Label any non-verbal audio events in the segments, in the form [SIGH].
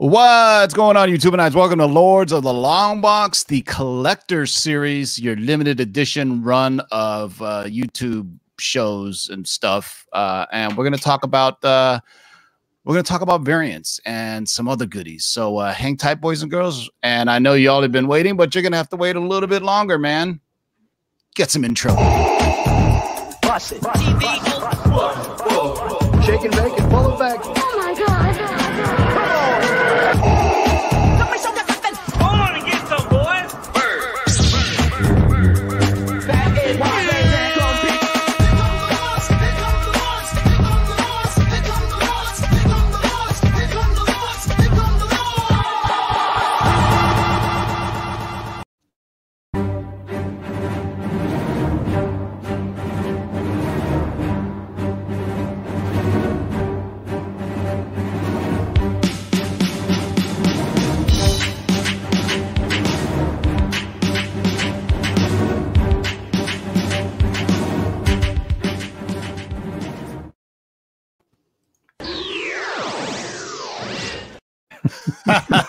What's going on, YouTube and Welcome to Lords of the Long Box, the collector series, your limited edition run of uh, YouTube shows and stuff. Uh, and we're going to talk about uh, we're going to talk about variants and some other goodies. So uh, hang tight, boys and girls. And I know y'all have been waiting, but you're going to have to wait a little bit longer, man. Get some intro. Bust it. Shake and bake and pull it back.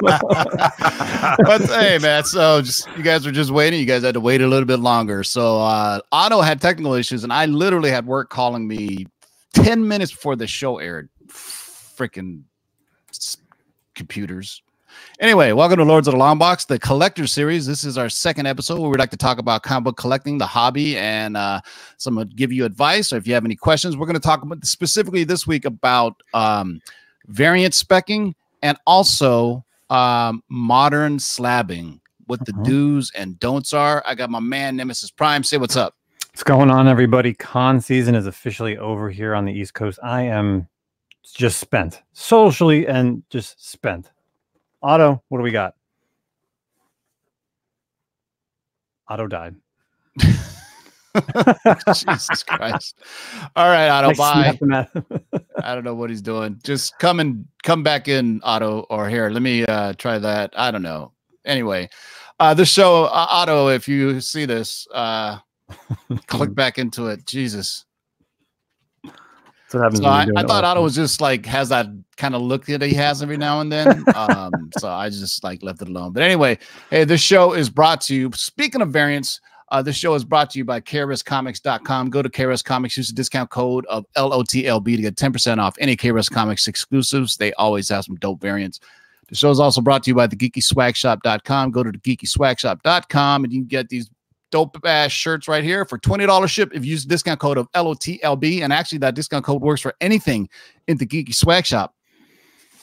[LAUGHS] but hey, man, so just you guys were just waiting. You guys had to wait a little bit longer. So uh Otto had technical issues, and I literally had work calling me 10 minutes before the show aired. Freaking computers. Anyway, welcome to Lords of the Long Box, the collector series. This is our second episode where we like to talk about comic book collecting, the hobby, and uh, some would give you advice. Or if you have any questions, we're going to talk about specifically this week about um, variant specking and also um, modern slabbing. What the Mhm. do's and don'ts are. I got my man Nemesis Prime. Say what's up. What's going on, everybody? Con season is officially over here on the East Coast. I am just spent socially and just spent. Otto, what do we got? Otto died. [LAUGHS] [LAUGHS] Jesus Christ. All right, Otto. I Bye. snapped him at- [LAUGHS] I don't know what he's doing. Just come and come back in, Otto. Or here, let me uh, try that. I don't know. Anyway, uh, this show, uh, Otto. If you see this, uh, [LAUGHS] click back into it. Jesus. That's what happens. So I, I thought. Otto was just like has that kind of look that he has every now and then. Um, so I just like left it alone. But anyway, hey, this show is brought to you. Speaking of variants, uh, this show is brought to you by KRSComics.com. Go to KRS Comics, use the discount code of LOTLB to get 10% off any KRS Comics exclusives. They always have some dope variants. The show is also brought to you by the geekyswagshop.com. Go to the geekyswagshop.com and you can get these dope ass shirts right here for $20 ship if you use the discount code of LOTLB. And actually, that discount code works for anything in the Geeky Swag Shop.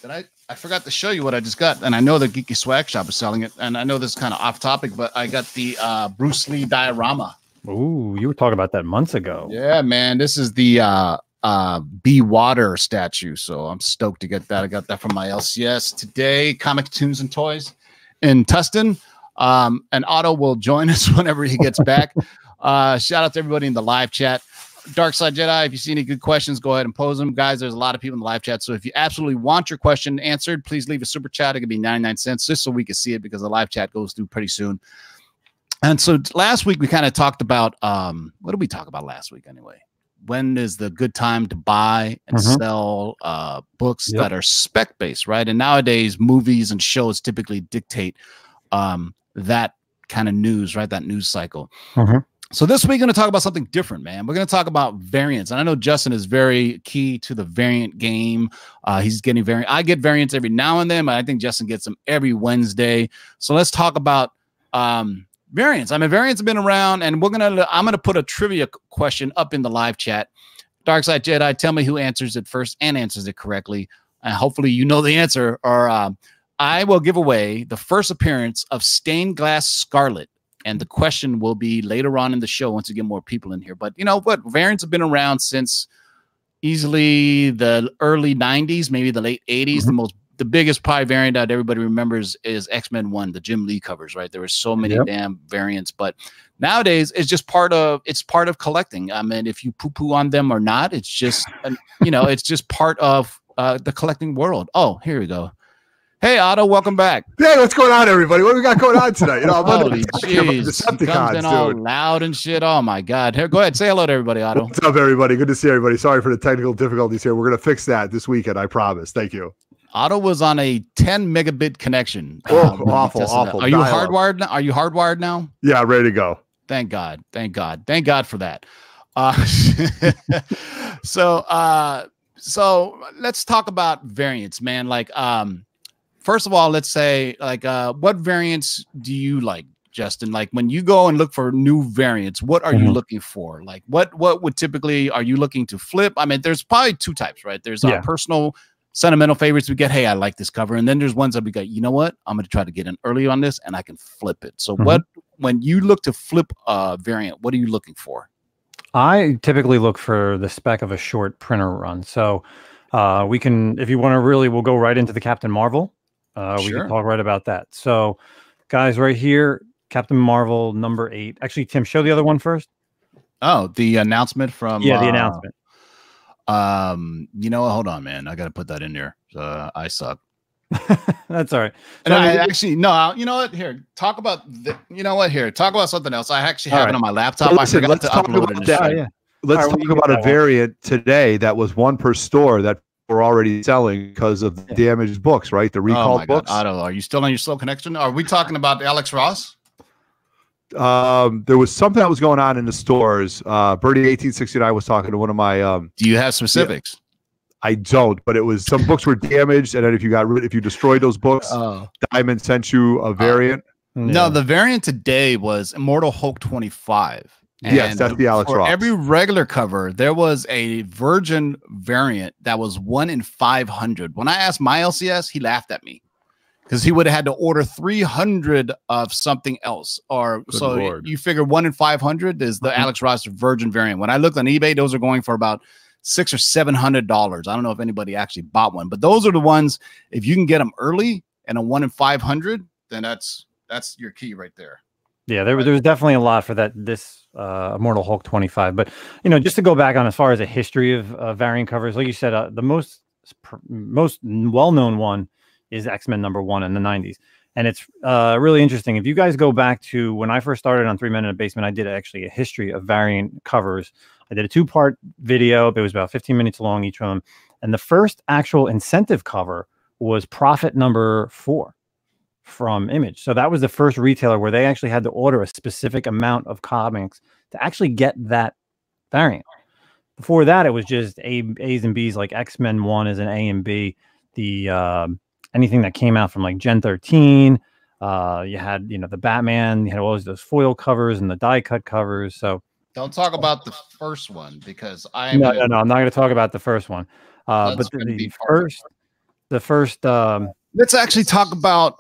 Did I? I forgot to show you what I just got, and I know the Geeky Swag Shop is selling it. And I know this is kind of off topic, but I got the uh, Bruce Lee diorama. Ooh, you were talking about that months ago. Yeah, man, this is the uh, uh, Be Water statue. So I'm stoked to get that. I got that from my LCS today. Comic Tunes and Toys in Tustin. Um, and Otto will join [LAUGHS] us whenever he gets back. uh, shout out to everybody in the live chat. Dark Side Jedi, if you see any good questions, go ahead and pose them. Guys, there's a lot of people in the live chat. So if you absolutely want your question answered, please leave a super chat. It could be 99 cents just so we can see it because the live chat goes through pretty soon. And so last week we kind of talked about um, what did we talk about last week anyway? When is the good time to buy and Mhm. sell uh, books Yep. that are spec based, right? And nowadays, movies and shows typically dictate um, that kind of news, right? That news cycle. Mhm. So this week, we're going to talk about something different, man. We're going to talk about variants, and I know Justin is very key to the variant game. Uh, he's getting variant. I get variants every now and then, but I think Justin gets them every Wednesday. So let's talk about um, variants. I mean, variants have been around, and we're gonna. I'm gonna put a trivia question up in the live chat. Darkside Jedi, tell me who answers it first and answers it correctly, and hopefully you know the answer. Or um, I will give away the first appearance of Stained Glass Scarlet. And the question will be later on in the show once we get more people in here. But you know what? Variants have been around since easily the early 90s, maybe the late 80s. The most the biggest pie variant that everybody remembers is X-Men 1, the Jim Lee covers, right? There were so many Yep. damn variants, but nowadays it's just part of it's part of collecting. I mean, if you poo-poo on them or not, it's just you know, it's just part of uh, the collecting world. Oh, here we go. Hey Otto, welcome back. Hey, what's going on, everybody? What do we got going on tonight? You know, I'm Holy attack here from jeez. He comes in all dude. loud and shit. Oh my god. Here, go ahead. Say hello to everybody, Otto. What's up, everybody? Good to see everybody. Sorry for the technical difficulties here. We're gonna fix that this weekend. I promise. Thank you. Otto was on a 10 megabit connection. Oh, we awful, awful. Are you hardwired? Now? Are you hardwired now? Yeah, ready to go. Thank God. Thank God. Thank God for that. Uh, [LAUGHS] so, uh, so let's talk about variants, man. Like, um, first of all, let's say, like, uh, what variants do you like, Justin? Like, when you go and look for new variants, what are you Mhm. looking for? Like, what what would typically are you looking to flip? I mean, there's probably two types, right? There's our personal sentimental favorites we get. Hey, I like this cover, and then there's ones that we got. You know what? I'm going to try to get in early on this, and I can flip it. So, Mhm. what when you look to flip a variant, what are you looking for? I typically look for the spec of a short printer run. So uh, we can, if you want to really, we'll go right into the Captain Marvel. Uh, we Sure. can talk right about that. So, guys, right here, Captain Marvel number eight. Actually, Tim, show the other one first. Oh, the announcement from yeah, the uh, announcement. Um, you know, hold on, man. I got to put that in there. Uh, I suck. [LAUGHS] That's all right. And So, I the- actually no. I- You know what? Here, talk about. The, you know what? Here, talk about something else. I actually have right. it on my laptop. So I listen, forgot let's to talk upload about it. that. oh, yeah. Let's All right, we talk about a that one. variant today that was one per store that we're already selling because of the damaged books, right? The Oh recalled my god, books. Otto, are you still on your slow connection? Are we talking about Alex Ross? um, there was something that was going on in the stores. Uh, Birdie 1869 was talking to one of my. Um, Do you have specifics? I don't, but it was some books were damaged, and then if you got rid, if you destroyed those books, Oh. Diamond sent you a variant. No, Yeah. the variant today was Immortal Hulk 25. Yes, that's the Alex for Ross. Every regular cover, there was a Virgin variant that was one in 500. When I asked my LCS, he laughed at me because he would have had to order 300 of something else. Or Good so Lord. you figure one in 500 is the Mhm. Alex Ross Virgin variant. When I looked on eBay, those are going for about six or seven hundred dollars. I don't know if anybody actually bought one, but those are the ones. If you can get them early and a one in 500, then that's that's your key right there. Yeah, there, was- there was definitely a lot for that this uh, Immortal Hulk 25. But you know, just to go back on as far as a history of uh, variant covers, like you said, uh, the most most well known one is X Men number one in the 90s, and it's uh, really interesting. If you guys go back to when I first started on Three Men in a Basement, I did actually a history of variant covers. I did a two part video. It was about 15 minutes long each of them, and the first actual incentive cover was Prophet number four from Image. So that was the first retailer where they actually had to order a specific amount of comics to actually get that variant. Before that, it was just A, A's and B's like X Men One is an A and B. The um, anything that came out from like Gen 13. Uh, you had you know the Batman. You had always those foil covers and the die cut covers. So Don't talk about the first one because I no, no, no. I'm not going to talk about the first one. Uh, but the, the be part of first, the first. Um, Let's actually talk about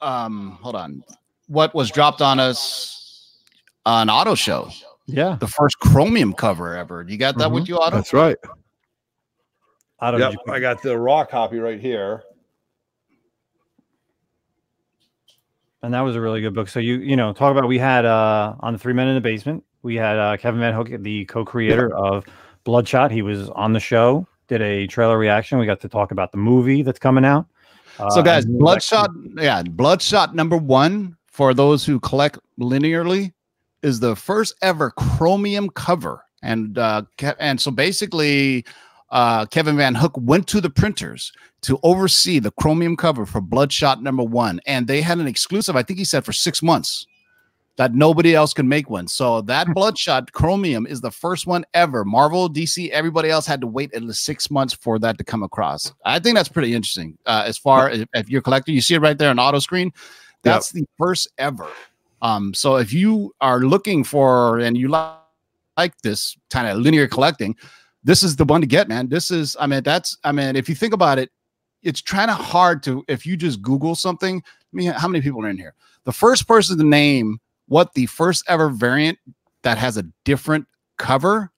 um hold on. What was dropped on us on Otto Show. yeah. The first chromium cover ever. You got that Mm-hmm. with you, Otto? That's right. Out of Yep, I got the raw copy right here. and that was a really good book. So you you know talk about we had uh on the Three Men in the Basement we had uh, Kevin Van Hook, the co-creator of Bloodshot. He was on the show, did a trailer reaction. We got to talk about the movie that's coming out. Uh, So guys, was Bloodshot, yeah, Bloodshot number one for those who collect linearly is the first ever chromium cover. And uh and so basically uh Kevin Van Hook went to the printers to oversee the chromium cover for Bloodshot number one. And they had an exclusive, I think he said for six months that nobody else can make one. So that Bloodshot Chromium is the first one ever. Marvel, DC, everybody else had to wait at least six months for that to come across. I think that's pretty interesting. Uh, as far as if you're collector, you see it right there on Otto screen. That's the first ever. Um, so if you are looking for and you like like this kind of linear collecting, this is the one to get, man. This is, I mean, that's, I mean, if you think about it, it's kind of hard to if you just Google something. I mean, how many people are in here? The first person to name what the first ever variant that has a different cover,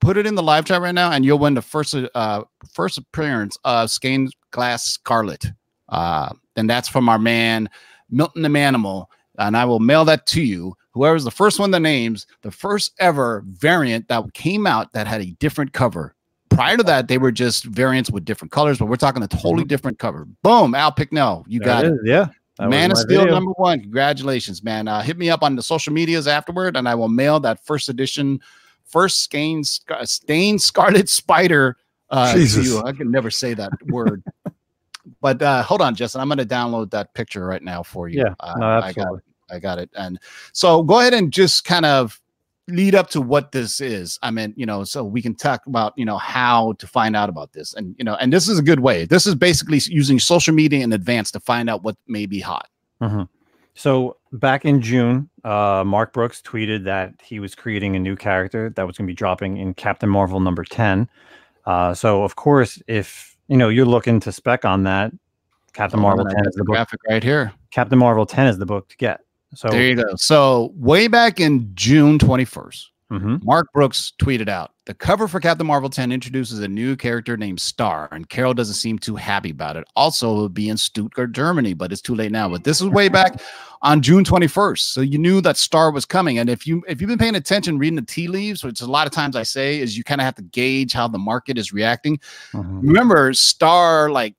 put it in the live chat right now, and you'll win the first uh first appearance of Skein Glass Scarlet. Uh, and that's from our man Milton the Manimal. And I will mail that to you. Whoever's the first one that names the first ever variant that came out that had a different cover. Prior to that, they were just variants with different colors, but we're talking a totally different cover. Boom, Al Picknell, you There got it. is, Yeah. That Man of Steel video. number one. Congratulations, man. Uh, hit me up on the social medias afterward, and I will mail that first edition, first Stain, Scar- Stain Scarlet [LAUGHS] Spider uh, to you. I can never say that word. [LAUGHS] but uh, hold on, Justin. I'm going to download that picture right now for you. Yeah, Uh, no, I got absolutely. it. I got it. And so go ahead and just kind of lead up to what this is. I mean, you know, so we can talk about, you know, how to find out about this. And, you know, and this is a good way. This is basically using social media in advance to find out what may be hot. Mhm. So back in June, uh, Mark Brooks tweeted that he was creating a new character that was going to be dropping in Captain Marvel number 10. Uh, so, of course, if you know you're looking to spec on that, Captain Marvel 10 is the the book. graphic right here. Captain Marvel 10 is the book to get. So, There you go. So way back in June 21st, mhm. Mark Brooks tweeted out the cover for Captain Marvel 10 introduces a new character named Star, and Carol doesn't seem too happy about it. Also, it'll be in Stuttgart, Germany, but it's too late now. But this is way back on June 21st. So you knew that Star was coming. And if you if you've been paying attention, reading the tea leaves, which a lot of times I say is you kind of have to gauge how the market is reacting. Mhm. Remember, Star like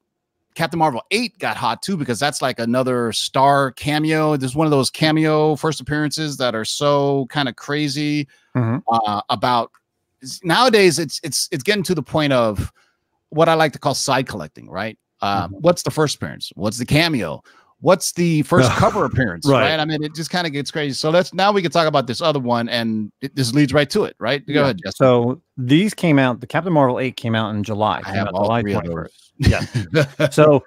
Captain Marvel 8 got hot too because that's like another star cameo. There's one of those cameo first appearances that are so kind of crazy Mhm. uh, about nowadays it's it's it's getting to the point of what I like to call side collecting, right? Uh, Mhm. What's the first appearance? What's the cameo? What's the first [LAUGHS] cover appearance? Right. Right. I mean, it just kind of gets crazy. So let's now we can talk about this other one, and it, this leads right to it, right? Go Yeah. ahead, Justin. So these came out. The Captain Marvel 8 came out in July. I have all July three of 21st. Yeah. [LAUGHS] so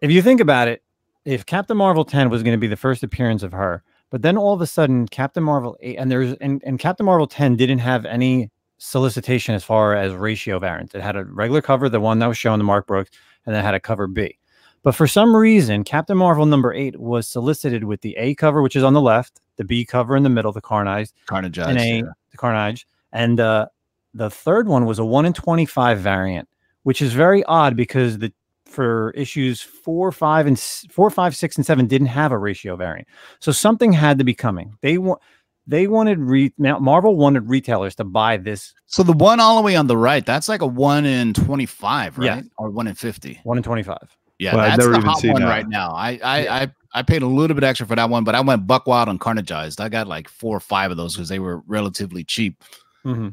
if you think about it, if Captain Marvel 10 was going to be the first appearance of her, but then all of a sudden Captain Marvel 8 and there's and, and Captain Marvel 10 didn't have any solicitation as far as ratio variants. It had a regular cover, the one that was shown to Mark Brooks, and then it had a cover B. But for some reason, Captain Marvel number 8 was solicited with the A cover, which is on the left, the B cover in the middle, the Carnage, Carnage. and a yeah. the Carnage, and uh, the third one was a one in twenty five variant, which is very odd because the for issues four, five, and four, five, six, and seven didn't have a ratio variant, so something had to be coming. They want they wanted re- now Marvel wanted retailers to buy this So the one all the way on the right, that's like a one in 25, right? Yeah. Or one in 50. one in twenty five. Yeah, Well, that's never the hot one that. right now. I I, I I paid a little bit extra for that one, but I went buck wild on Carnageized. I got like four or five of those because they were relatively cheap. Mm-hmm.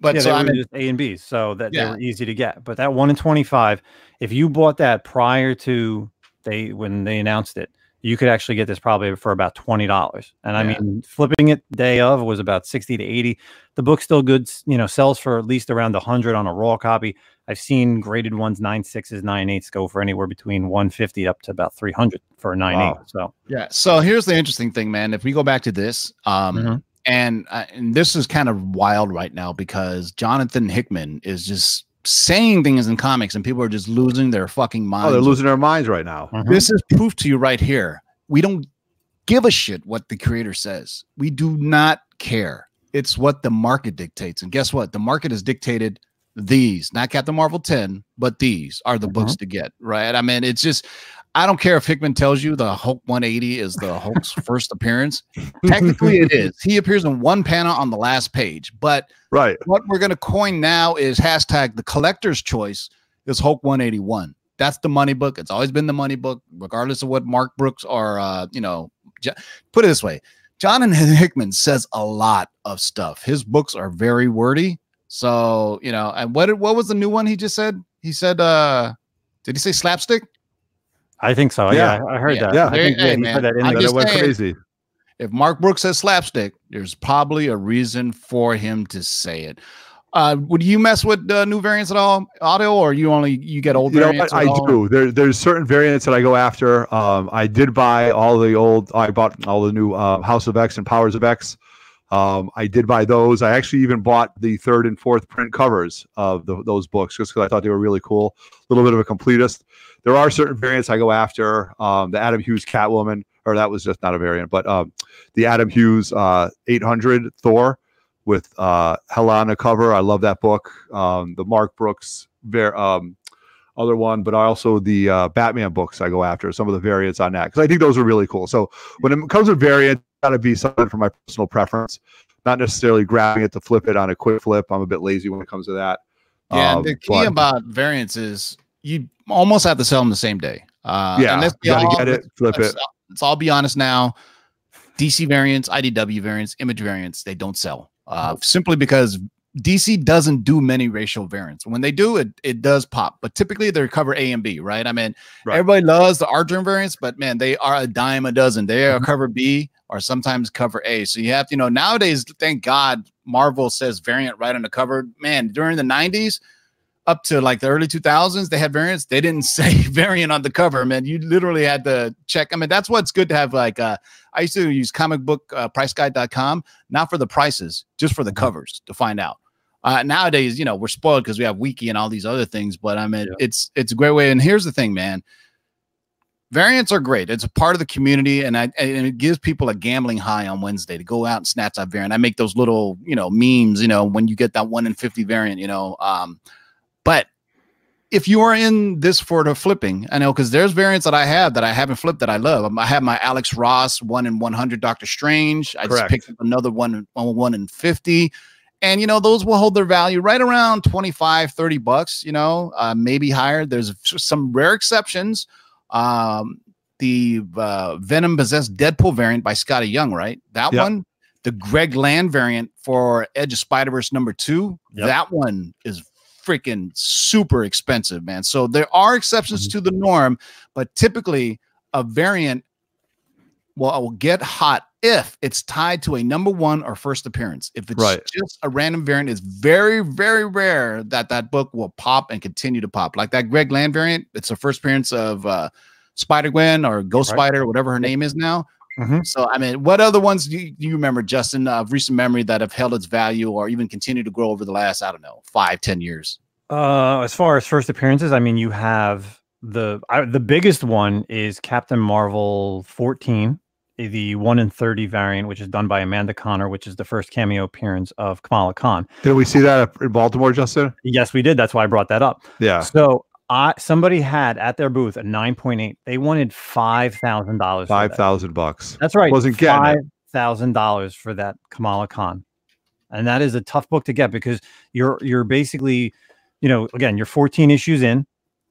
But yeah, so they I were mean, just A and B, so that Yeah. they were easy to get. But that one in twenty five, if you bought that prior to they when they announced it, you could actually get this probably for about twenty dollars. And I mean, flipping it day of was about sixty to eighty. The book's still good, you know, sells for at least around a hundred on a raw copy. I've seen graded ones nine sixes, nine eights go for anywhere between one fifty up to about three hundred for a nine Wow. eight. So yeah. So here's the interesting thing, man. If we go back to this, um, Mhm. and uh, and this is kind of wild right now because Jonathan Hickman is just saying things in comics, and people are just losing their fucking minds. Oh, they're losing their minds right now. Mhm. This is proof to you right here. We don't give a shit what the creator says. We do not care. It's what the market dictates. And guess what? The market has dictated these, not Captain Marvel 10, but these are the books to get, right? I mean, it's just, I don't care if Hickman tells you the Hulk 180 is the Hulk's [LAUGHS] first appearance. Technically, it is. He appears in one panel on the last page, but Right. what we're going to coin now is hashtag the collector's choice is Hulk 181. That's the money book. It's always been the money book, regardless of what Mark Brooks or, uh, you know, put it this way Jonathan Hickman says a lot of stuff. His books are very wordy. So, you know, and what, what was the new one he just said? He said, uh, did he say slapstick? I think so. Yeah. Yeah, I heard Yeah. that. Yeah. I think, Hey, yeah, he man, put that in I'm. That just went saying. crazy. if Mark Brooks says slapstick, there's probably a reason for him to say it. Uh, would you mess with uh, new variants at all, Otto, or you only you get old You know variants? what? at I all? do. There, there's certain variants that I go after. Um, I did buy all the old. I bought all the new uh, House of X and Powers of X. Um, I did buy those. I actually even bought the third and fourth print covers of the, those books just because I thought they were really cool. A little bit of a completist. There are certain variants I go after. Um, the Adam Hughes Catwoman, or that was just not a variant, but um, the Adam Hughes uh, 800 Thor with uh, the cover. I love that book. Um, the Mark Brooks ver- um, other one, but also the uh, Batman books I go after, some of the variants on that, because I think those are really cool. So when it comes to variant, got to be something for my personal preference, not necessarily grabbing it to flip it on a quick flip. I'm a bit lazy when it comes to that. Yeah, Um, the key but- about variants is you almost have to sell them the same day. Uh, yeah, and let's be you got all- get it, flip let's, it. let's all be honest now. DC variants, IDW variants, image variants, they don't sell. Uh, simply because DC doesn't do many ratio variants. When they do, it it does pop, but typically they're cover A and B, right? I mean, Right. everybody loves the Artgerm variants, but man, they are a dime a dozen. They Mm-hmm. are cover B or sometimes cover A. So you have to, you know, nowadays, thank God, Marvel says variant right on the cover. Man, during the 90s, up to like the early 2000s, they had variants. They didn't [LAUGHS] say variant on the cover, man. You literally had to check. I mean, that's what's good to have. Like, uh, I used to use comic book uh, not for the prices, just for the covers to find out. Uh, nowadays, you know, we're spoiled because we have wiki and all these other things, but I mean, Yeah. it's it's a great way. And here's the thing, man. Variants are great. It's a part of the community, and I and it gives people a gambling high on Wednesday to go out and snatch that variant. I make those little, you know, memes, you know, when you get that one in fifty variant, you know. Um, but if you are in this for the flipping, I know because there's variants that I have that I haven't flipped that I love. Um, I have my Alex Ross one in 100 Doctor Strange. I Correct. just picked up another one on one in 50. And you know, those will hold their value right around 25, 30 bucks, you know, uh, maybe higher. There's some rare exceptions. Um, the uh, Venom possessed Deadpool variant by Skottie Young, right? That Yep. one, the Greg Land variant for Edge of Spider Verse number two, Yep. that one is freaking super expensive, man. So there are exceptions to the norm, but typically a variant will, will get hot if it's tied to a number one or first appearance. If it's Right. just a random variant, it's very, very rare that that book will pop and continue to pop. Like that Greg Land variant, it's the first appearance of uh, Spider Gwen or Ghost Right. Spider, whatever her name is now. Mhm. So, I mean, what other ones do you, do you remember, Justin, of recent memory that have held its value or even continue to grow over the last, I don't know, five, ten years? Uh, as far as first appearances, I mean, you have the I, the biggest one is Captain Marvel 14, eh, the one in 30 variant, which is done by Amanda Conner, which is the first cameo appearance of Kamala Khan. Did we see that in Baltimore, Justin? Yes, we did. That's why I brought that up. Yeah. So, I somebody had at their booth a 9.8. They wanted five thousand dollars. Five thousand bucks. That's right. Wasn't getting five it. thousand dollars for that Kamala Khan, and that is a tough book to get because you're you're basically, you know, again, you're 14 issues in.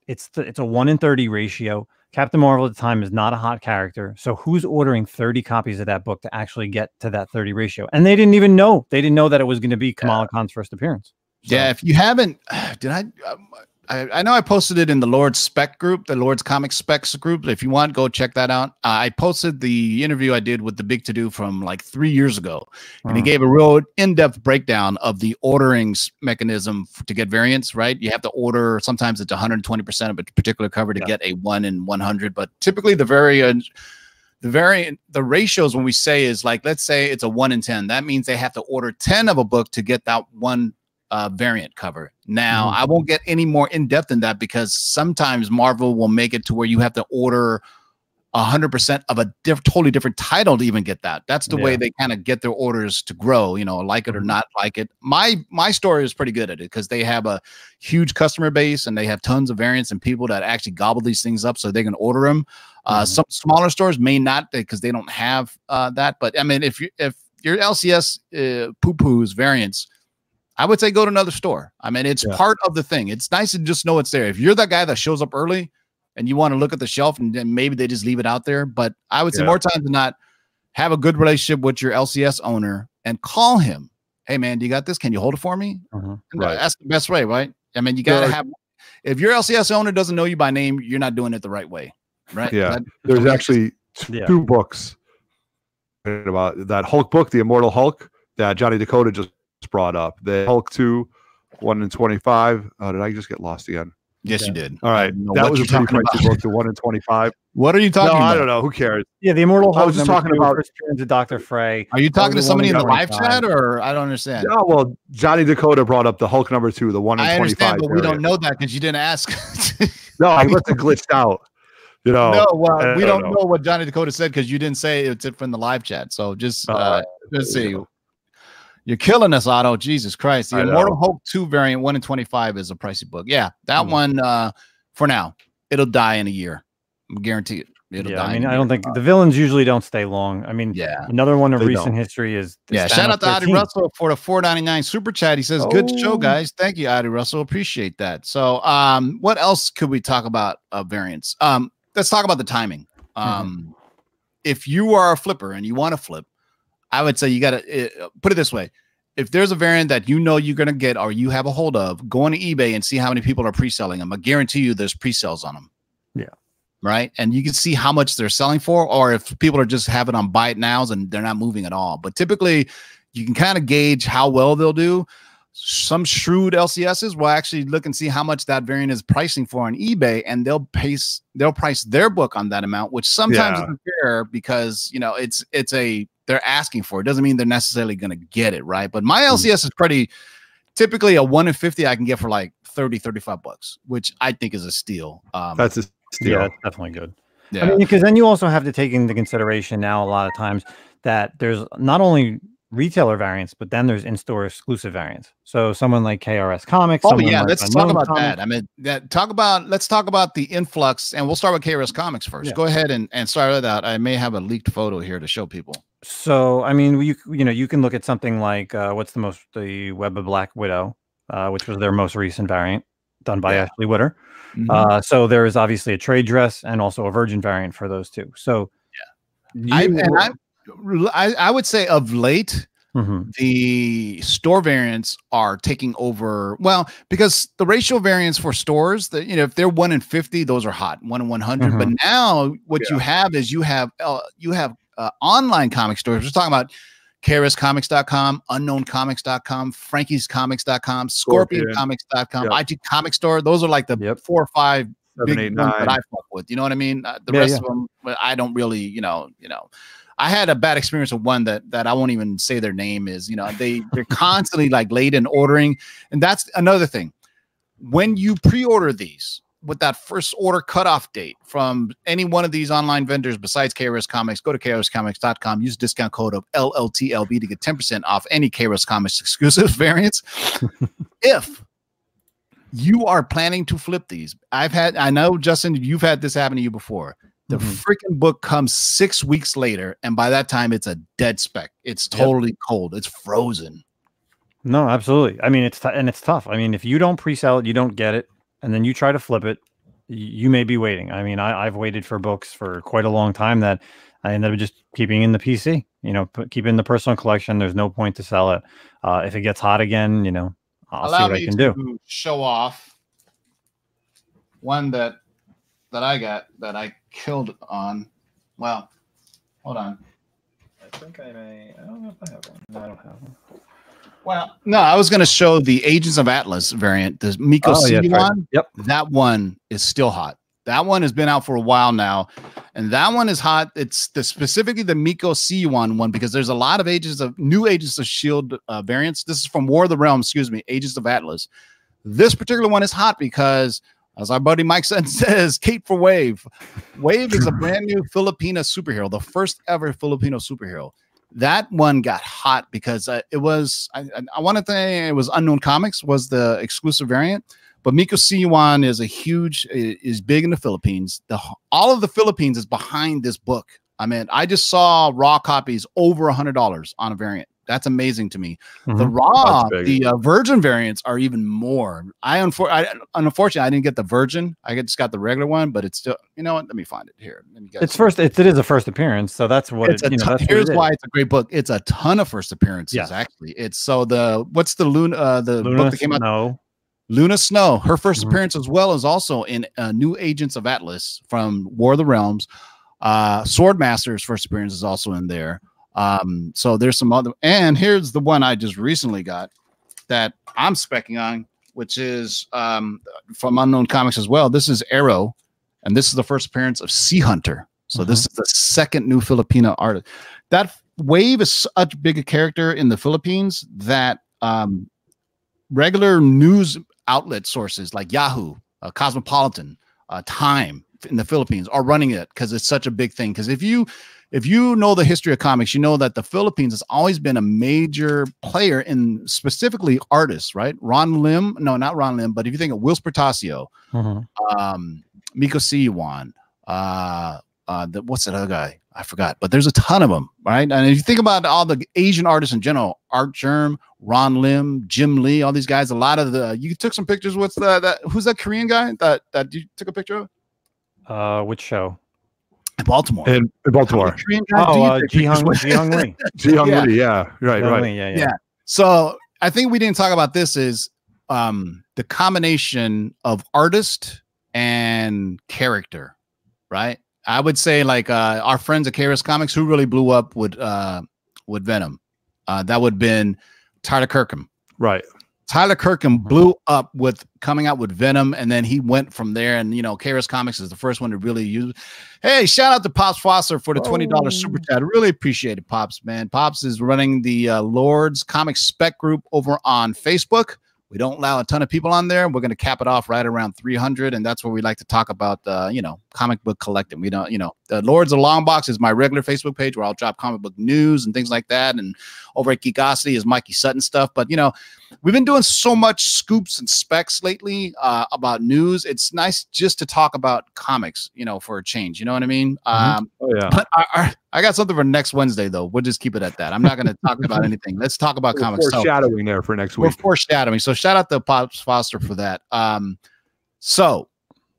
It's th- it's a one in 30 ratio. Captain Marvel at the time is not a hot character, so who's ordering 30 copies of that book to actually get to that 30 ratio? And they didn't even know. They didn't know that it was going to be Kamala Khan's first appearance. So- Yeah, if you haven't, [SIGHS] did I, um, I? I know I posted it in the Lord's Spec group, the Lord's Comic Specs group. If you want, go check that out. Uh, I posted the interview I did with the Big To Do from like three years ago, and he Mhm. gave a real in-depth breakdown of the ordering mechanism to get variants. Right, you have to order. Sometimes it's 120 percent of a particular cover to Yeah. get a one in 100, but typically the variant. The variant, the ratios when we say is like, let's say it's a one in 10. That means they have to order 10 of a book to get that one uh, variant cover. Now, Mhm. I won't get any more in depth in that because sometimes Marvel will make it to where you have to order hundred percent of a diff- totally different title to even get that. That's the way they kind of get their orders to grow. You know, like it or Mhm. not like it. My my story is pretty good at it because they have a huge customer base and they have tons of variants and people that actually gobble these things up so they can order them. Uh, Mhm. Some smaller stores may not because they don't have uh, that. But I mean, if you if your LCS uh, poo poos variants, I would say go to another store. I mean, it's Yeah. part of the thing. It's nice to just know it's there. If you're that guy that shows up early and you want to look at the shelf and then maybe they just leave it out there, but I would say Yeah. more times than not, have a good relationship with your LCS owner and call him. Hey man, do you got this? Can you hold it for me? Uh-huh. And Right. That's the best way, right? I mean, you gotta Yeah. have. If your LCS owner doesn't know you by name, you're not doing it the right way, right? Yeah. That- There's actually t- Yeah. two books about that Hulk book, the Immortal Hulk, that Johnny Dakota just brought up. The Hulk two, one in twenty-five. Oh, did I just get lost again? yes, you did. All I right, don't know that what was a you're pretty talking pricey book. The one in twenty-five. What are you No, talking about? I don't know. Who cares? Yeah, the Immortal I was just talking two, about- first Doctor Frey. Are you talking to somebody in the live 25. chat, or I don't understand? Oh well, Johnny Dakota brought up the Hulk number two, the one in I twenty-five. understand, but we don't know that because you didn't ask. [LAUGHS] No, I must have glitched out. You know. no, well, I we don't don't know. know. what Johnny Dakota said because you didn't say it's it from the live chat. So just Uh, uh, let's there you see. You're killing us, Otto. Jesus Christ. The I Immortal know. Hulk 2 variant, 1 in 25 is a pricey book. Yeah, that Hmm. one uh for now, it'll die in a year. I guarantee it. It'll yeah, die. I mean, I don't think the villains usually don't stay long. I mean, Yeah. another one of recent don't. history is Yeah, shout out to Adi 13. Russell for the 499 super chat. He says, Good show, Oh. guys. Thank you, Adi Russell. Appreciate that. So um, what else could we talk about uh variants? Um, let's talk about the timing. Um, if you are a flipper and you want to flip, I would say you gotta uh, put it this way. if there's a variant that you know you're gonna get or you have a hold of, go on eBay and see how many people are pre-selling them. I guarantee you, there's pre-sales on them. Yeah. Right, and you can see how much they're selling for, or if people are just having on buy it nows and they're not moving at all. But typically, you can kind of gauge how well they'll do. Some shrewd LCSs will actually look and see how much that variant is pricing for on eBay, and they'll pace they'll price their book on that amount, which sometimes Yeah. isn't fair because you know it's it's a they're asking for it. Doesn't mean they're necessarily going to get it right. But my Mm. LCS is pretty typically a one in fifty I can get for like 30, 35 bucks, which I think is a steal. Um, That's a Yeah, steal. that's definitely good. yeah. I mean, because then you also have to take into consideration now a lot of times that there's not only retailer variants, but then there's in-store exclusive variants. So someone like KRS Comics. Oh yeah, like let's talk about Comics. that. I mean, that talk about let's talk about the influx, and we'll start with KRS Comics first. Yeah. Go ahead and and start with that. I may have a leaked photo here to show people. So I mean, you you know you can look at something like uh, what's the most the Web of Black Widow, uh, which was their most recent variant done by Yeah. Ashley Witter. Mm-hmm. Uh, so there is obviously a trade dress and also a Virgin variant for those two. So yeah, I, and I, I I would say of late Mhm. the store variants are taking over. Well, because the ratio variants for stores, that you know, if they're one in fifty, those are hot, one in one But now what you have is you have uh, you have uh, online comic stores. We're talking about KRSComics.com, UnknownComics.com, Frankie'sComics.com, Scorpion. ScorpionComics.com, Yeah. IT Comic Store. Those are like the Yep. four or five Seven, big eight, ones that. I fuck with. You know what I mean? Uh, the Yeah, rest yeah. of them, I don't really, you know, you know. I had a bad experience with one that that I won't even say their name is. You know, they they're constantly like late in ordering, and that's another thing. When you pre-order these with that first order cutoff date from any one of these online vendors besides KRS Comics, go to KRSComics.com, use discount code of LLTLB to get 10% off any KRS Comics [LAUGHS] exclusive variants. [LAUGHS] if you are planning to flip these, I've had, I know, Justin, you've had this happen to you before. The Mhm. freaking book comes six weeks later, and by that time, it's a dead spec. It's Yep. totally cold. It's frozen. No, absolutely. I mean, it's t- and it's tough. I mean, if you don't pre-sell it, you don't get it, and then you try to flip it, you may be waiting. I mean, I, I've waited for books for quite a long time that I ended up just keeping in the PC. You know, put, keep in the personal collection. There's no point to sell it. Uh, if it gets hot again, you know, I'll see what I can do. show off one that that I got that I killed on. Well, hold on. I think I may. I don't know if I have one. No, I don't have one. Well, no, I was going to show the Agents of Atlas variant, the Miko Oh, C yeah, right. one. Yep. That one is still hot. That one has been out for a while now, and that one is hot. It's the specifically the Mico Suayan one because there's a lot of agents of new Agents of Shield uh, variants. This is from War of the Realm, excuse me, Agents of Atlas. This particular one is hot because, as our buddy Mike [LAUGHS] says, Kate for Wave. Wave is a [LAUGHS] brand new Filipina superhero, the first ever Filipino superhero. That one got hot because uh, it was I, I, want to say it was Unknown Comics was the exclusive variant, but Mico Suayan is a huge is big in the Philippines. The all of the Philippines is behind this book. I mean, I just saw raw copies over a hundred dollars on a variant. That's amazing to me. The Mhm. raw, the uh, virgin variants are even more. I, unfor- I unfortunately I didn't get the virgin. I just got the regular one, but it's still. You know what? Let me find it here. Let me get It's first. It's, it is a first appearance, so that's what it's it, a you know. ton- That's what here's it is. why it's a great book. It's a ton of first appearances. Yes. Actually, it's so the what's the Luna uh, the Luna book that came out Snow. Luna Snow. Her 1st Mhm. appearance as well is also in uh, New Agents of Atlas from War of the Realms. Uh, Swordmaster's first appearance is also in there. Um, so there's some other, and here's the one I just recently got that I'm specking on, which is um, from Unknown Comics as well. This is Arrow, and this is the first appearance of Sea Hunter. So this is the second new Filipino artist. That wave is such a big a character in the Philippines that um, regular news outlet sources like Yahoo, uh, Cosmopolitan, uh, Time in the Philippines are running it because it's such a big thing. Because if you if you know the history of comics, you know that the Philippines has always been a major player in specifically artists, right? Ron Lim, no, not Ron Lim, but if you think of Whilce Portacio, Mhm. um, Mico Suayan, uh, uh, the, what's that other guy? I forgot, but there's a ton of them, right? And if you think about all the Asian artists in general, Artgerm, Ron Lim, Jim Lee, all these guys, a lot of the you took some pictures. What's the that? Who's that Korean guy that that you took a picture of? Uh, which show? In Baltimore. in, in Baltimore. Korean guy, do Oh, you uh, Ji Hung with? Ji Hung Lee. [LAUGHS] Ji Hung Yeah. Lee, yeah, right, Ji Hung right. Lee, Yeah, yeah. Yeah. So I think we didn't talk about this is um the combination of artist and character, right? I would say like uh our friends at Chaos Comics who really blew up with uh with Venom. Uh that would have been Tyler Kirkham. Right. Tyler Kirkham blew up with coming out with Venom, and then he went from there. And you know, KRS Comics is the first one to really use. Hey, shout out to Pops Foster for the twenty dollars super chat. I really appreciate it, Pops. Man, Pops is running the uh, Lords Comic Spec group over on Facebook. We don't allow a ton of people on there. We're going to cap it off right around 300, and that's where we like to talk about, uh, you know, comic book collecting. We don't, you know, the Lords of Long Box is my regular Facebook page where I'll drop comic book news and things like that. And over at Geekosity is Mikey Sutton stuff. But you know, we've been doing so much scoops and specs lately uh, about news. It's nice just to talk about comics, you know, for a change. You know what I mean? Um, Oh yeah. but I, I, I got something for next Wednesday, though. We'll just keep it at that. I'm not going [LAUGHS] to talk about anything. Let's talk about comics. So, Foreshadowing there for next week. we're foreshadowing. So shout out to Pops Foster for that. Um, so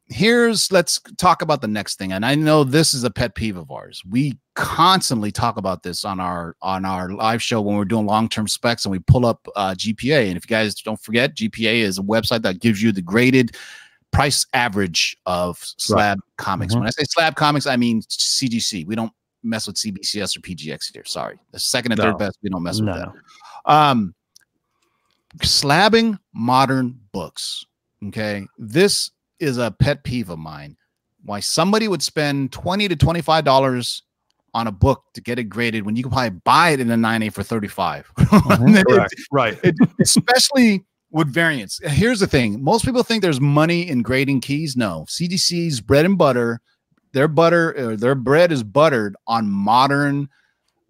here's let's talk about the next thing. And I know this is a pet peeve of ours. We constantly talk about this on our on our live show when we're doing long-term specs and we pull up uh, GPA. And if you guys don't forget, GPA is a website that gives you the graded price average of slab comics. Mhm. When I say slab comics, I mean CGC. We don't mess with CBCS or PGX here. Sorry. The second and No. third best, we don't mess with No, that um slabbing modern books okay this is a pet peeve of mine. Why somebody would spend 20 to 25 dollars on a book to get it graded when you can probably buy it in a 9a for 35 [LAUGHS] It- Correct. Right. it- especially with variants. Here's the thing. Most people think there's money in grading keys. No. CGC's bread and butter. Their butter or their bread is buttered on modern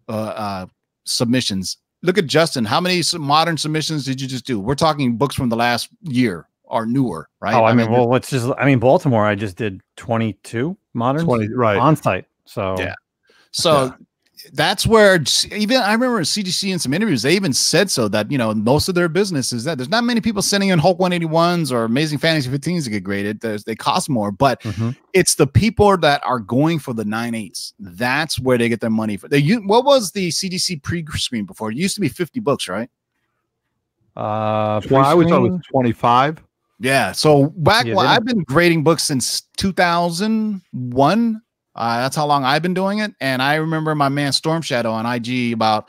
uh, uh submissions. Look at justin. How many modern submissions did you just do? We're talking books from the last year or newer right Oh, I mean, well, let's just. I mean, Baltimore. I just did twenty-two moderns 20, right. on site. So Yeah. So that's where even I remember CGC in some interviews, they even said so that you know most of their business is that there's not many people sending in Hulk 181s or Amazing Fantasy 15s to get graded. There's, they cost more, but Mhm. it's the people that are going for the nine eights. That's where they get their money for. They what was the CGC pre-screen before? It used to be 50 books, right? uh, Well, I was on 25. Yeah. So back Yeah, when I've been grading books since 2001. Uh, that's how long I've been doing it. And I remember my man Storm Shadow on IG about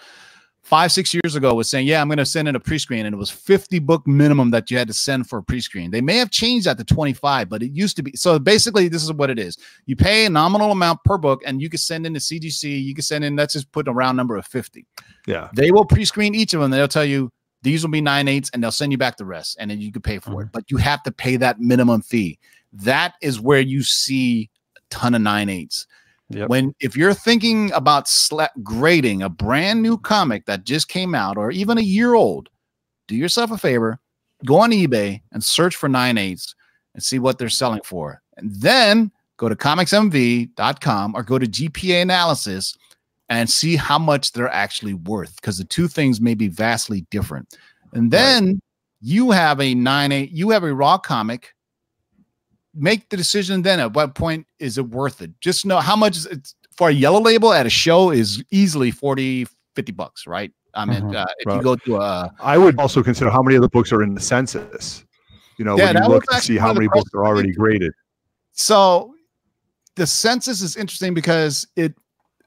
five, six years ago was saying, Yeah, I'm going to send in a pre screen. And it was 50 book minimum that you had to send for a pre screen. They may have changed that to 25, but it used to be. So basically, this is what it is you pay a nominal amount per book, and you can send in the CGC. You can send in, let's just put a round number of 50. Yeah. They will pre-screen each of them. They'll tell you these will be nine eights, and they'll send you back the rest, and then you can pay for it. Mm-hmm. But you have to pay that minimum fee. That is where you see a ton of nine eights. Yep. When if you're thinking about sla- grading a brand new comic that just came out, or even a year old, do yourself a favor, go on eBay and search for nine eights and see what they're selling for, and then go to comicsmv.com or go to GPA analysis and see how much they're actually worth because the two things may be vastly different. And then you have a 9 8, you have a raw comic. Make the decision then at what point is it worth it? Just know how much is it for a yellow label at a show is easily 40, 50 bucks, right? I mean, Mhm. uh, if you go to a I would also consider how many of the books are in the census. You know, Yeah, when you look to see how one of the many books are already graded. So the census is interesting because it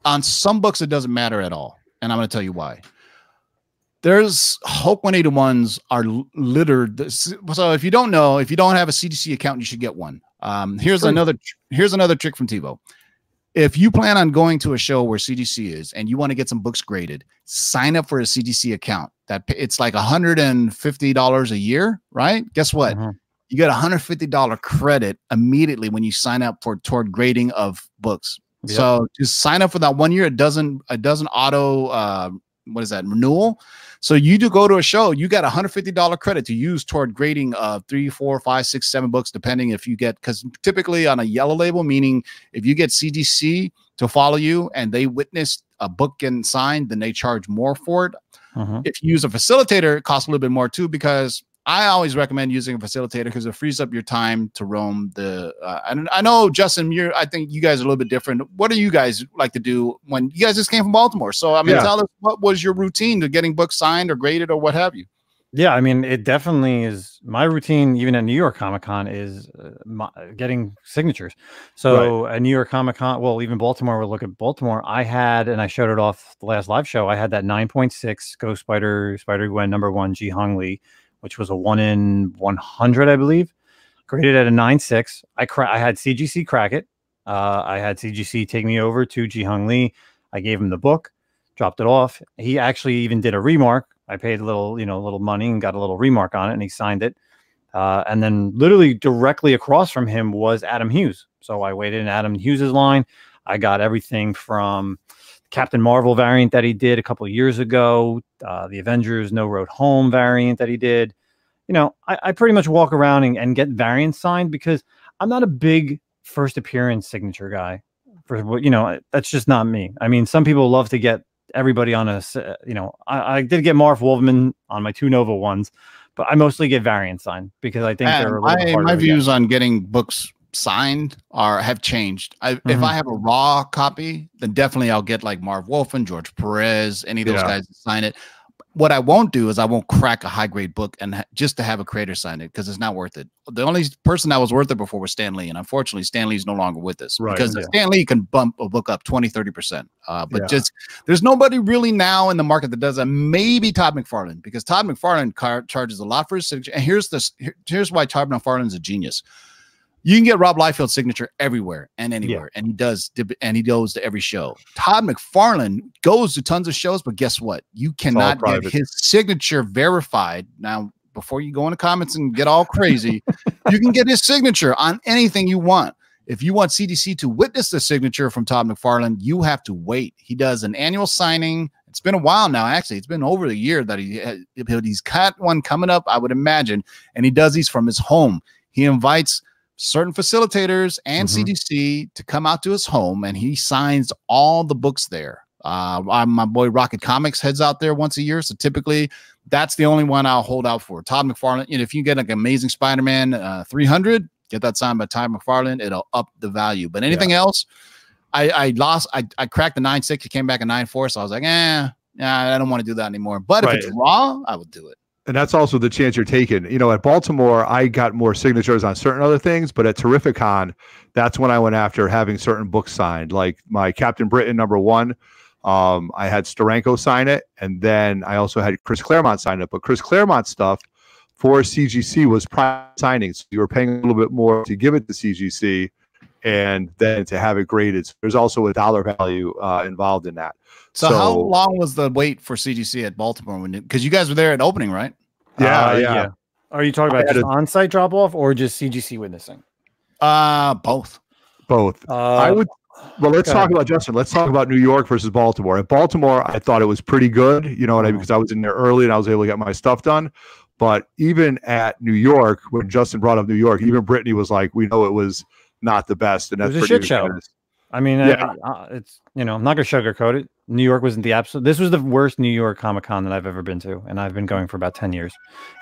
on some books it doesn't matter at all, and I'm going to tell you why. There's Hulk 181s are littered. So if you don't know, if you don't have a CGC account, you should get one. Um, here's Sure. another here's another trick from TiVo. If you plan on going to a show where CGC is and you want to get some books graded, sign up for a CGC account. That it's like $150 a year, right? Guess what? Mhm. you get a hundred fifty dollar credit immediately when you sign up for toward grading of books. Yep. So just sign up for that one year. It doesn't it doesn't auto uh, what is that renewal? So you do go to a show, you got a hundred fifty dollar credit to use toward grading of three, four, five, six, seven books, depending if you get because typically on a yellow label, meaning if you get CGC to follow you and they witness a book getting signed, then they charge more for it Mhm. if you use a facilitator, it costs a little bit more too because I always recommend using a facilitator because it frees up your time to roam the. Uh, and I know Justin, you're. I think you guys are a little bit different. What do you guys like to do when you guys just came from Baltimore? So I mean, Yeah. tell us what was your routine to getting books signed or graded or what have you. Yeah, I mean, it definitely is. My routine, even at New York Comic Con, is uh, my, getting signatures. So at New York Comic Con, well, even Baltimore. We'll look at Baltimore. I had, and I showed it off the last live show. I had that nine point six Ghost Spider Spider Gwen number one Ji Hong Lee, which was a one in one hundred, I believe, graded at a nine six. I cra- I had CGC crack it. Uh, I had CGC take me over to Ji Hong Lee. I gave him the book, dropped it off. He actually even did a remark. I paid a little, you know, a little money and got a little remark on it, and he signed it. Uh, and then literally directly across from him was Adam Hughes. So I waited in Adam Hughes's line. I got everything from Captain Marvel variant that he did a couple of years ago, uh, the Avengers No Road Home variant that he did. You know, I, I pretty much walk around and, and get variants signed because I'm not a big first appearance signature guy. For what you know, that's just not me. I mean, some people love to get everybody on a, uh, you know, I, I did get Marv Wolfman on my two Nova ones, but I mostly get variant signed because I think they're a little bit my, my views on getting books signed are have changed. I, If Mhm. I have a raw copy, then definitely I'll get like Marv Wolfman, George Perez, any of those Yeah. guys to sign it. What I won't do is I won't crack a high grade book and ha- just to have a creator sign it because it's not worth it. The only person that was worth it before was Stan Lee. And unfortunately, Stan Lee's no longer with us Right. because Yeah. Stan Lee can bump a book up 20, 30%. Uh, but Yeah. just there's nobody really now in the market that does that. Maybe Todd McFarlane because Todd McFarlane car- charges a lot for his signature. And here's this here- here's why Todd McFarlane's a genius. You can get Rob Liefeld's signature everywhere and anywhere, and he does, and he goes to every show. Todd McFarlane goes to tons of shows, but guess what? You cannot get his signature verified. Now, before you go into comments and get all crazy, [LAUGHS] you can get his signature on anything you want. If you want CGC to witness the signature from Todd McFarlane, you have to wait. He does an annual signing. It's been a while now, actually. It's been over a year that he he's got one coming up, I would imagine, and he does these from his home. He invites certain facilitators and Mhm. CGC to come out to his home, and he signs all the books there. Uh, I- my boy Rocket Comics heads out there once a year, so typically that's the only one I'll hold out for. Todd McFarlane. You know, if you get like Amazing Spider-Man uh, 300, get that signed by Todd McFarlane. It'll up the value. But anything else, I, I lost. I, I cracked the nine six. It came back a nine four. So I was like, eh, yeah, I don't want to do that anymore. But Right. if it's raw, I would do it. And that's also the chance you're taking. You know, at Baltimore, I got more signatures on certain other things, but at Terrificon, that's when I went after having certain books signed, like my Captain Britain number one. Um, I had Steranko sign it, and then I also had Chris Claremont sign it. But Chris Claremont stuff for CGC was prime signing, so you were paying a little bit more to give it to CGC, and then to have it graded. So there's also a dollar value uh, involved in that. So, how long was the wait for CGC at Baltimore? When because you guys were there at opening, right? Yeah, Uh, yeah. Are you talking about had just on-site drop-off or just CGC witnessing? Uh, both. Both. Uh, I would. Well, let's talk ahead. about Justin. Let's talk about New York versus Baltimore. At Baltimore, I thought it was pretty good. You know what I mean? Because I was in there early and I was able to get my stuff done. But even at New York, when Justin brought up New York, even Brittany was like, "We know it was not the best," and It that's was a pretty shit show. unanimous. I mean, Yeah. uh, uh, it's you know, I'm not gonna sugarcoat it. New York wasn't the absolute. This was the worst New York Comic Con that I've ever been to, and I've been going for about ten years.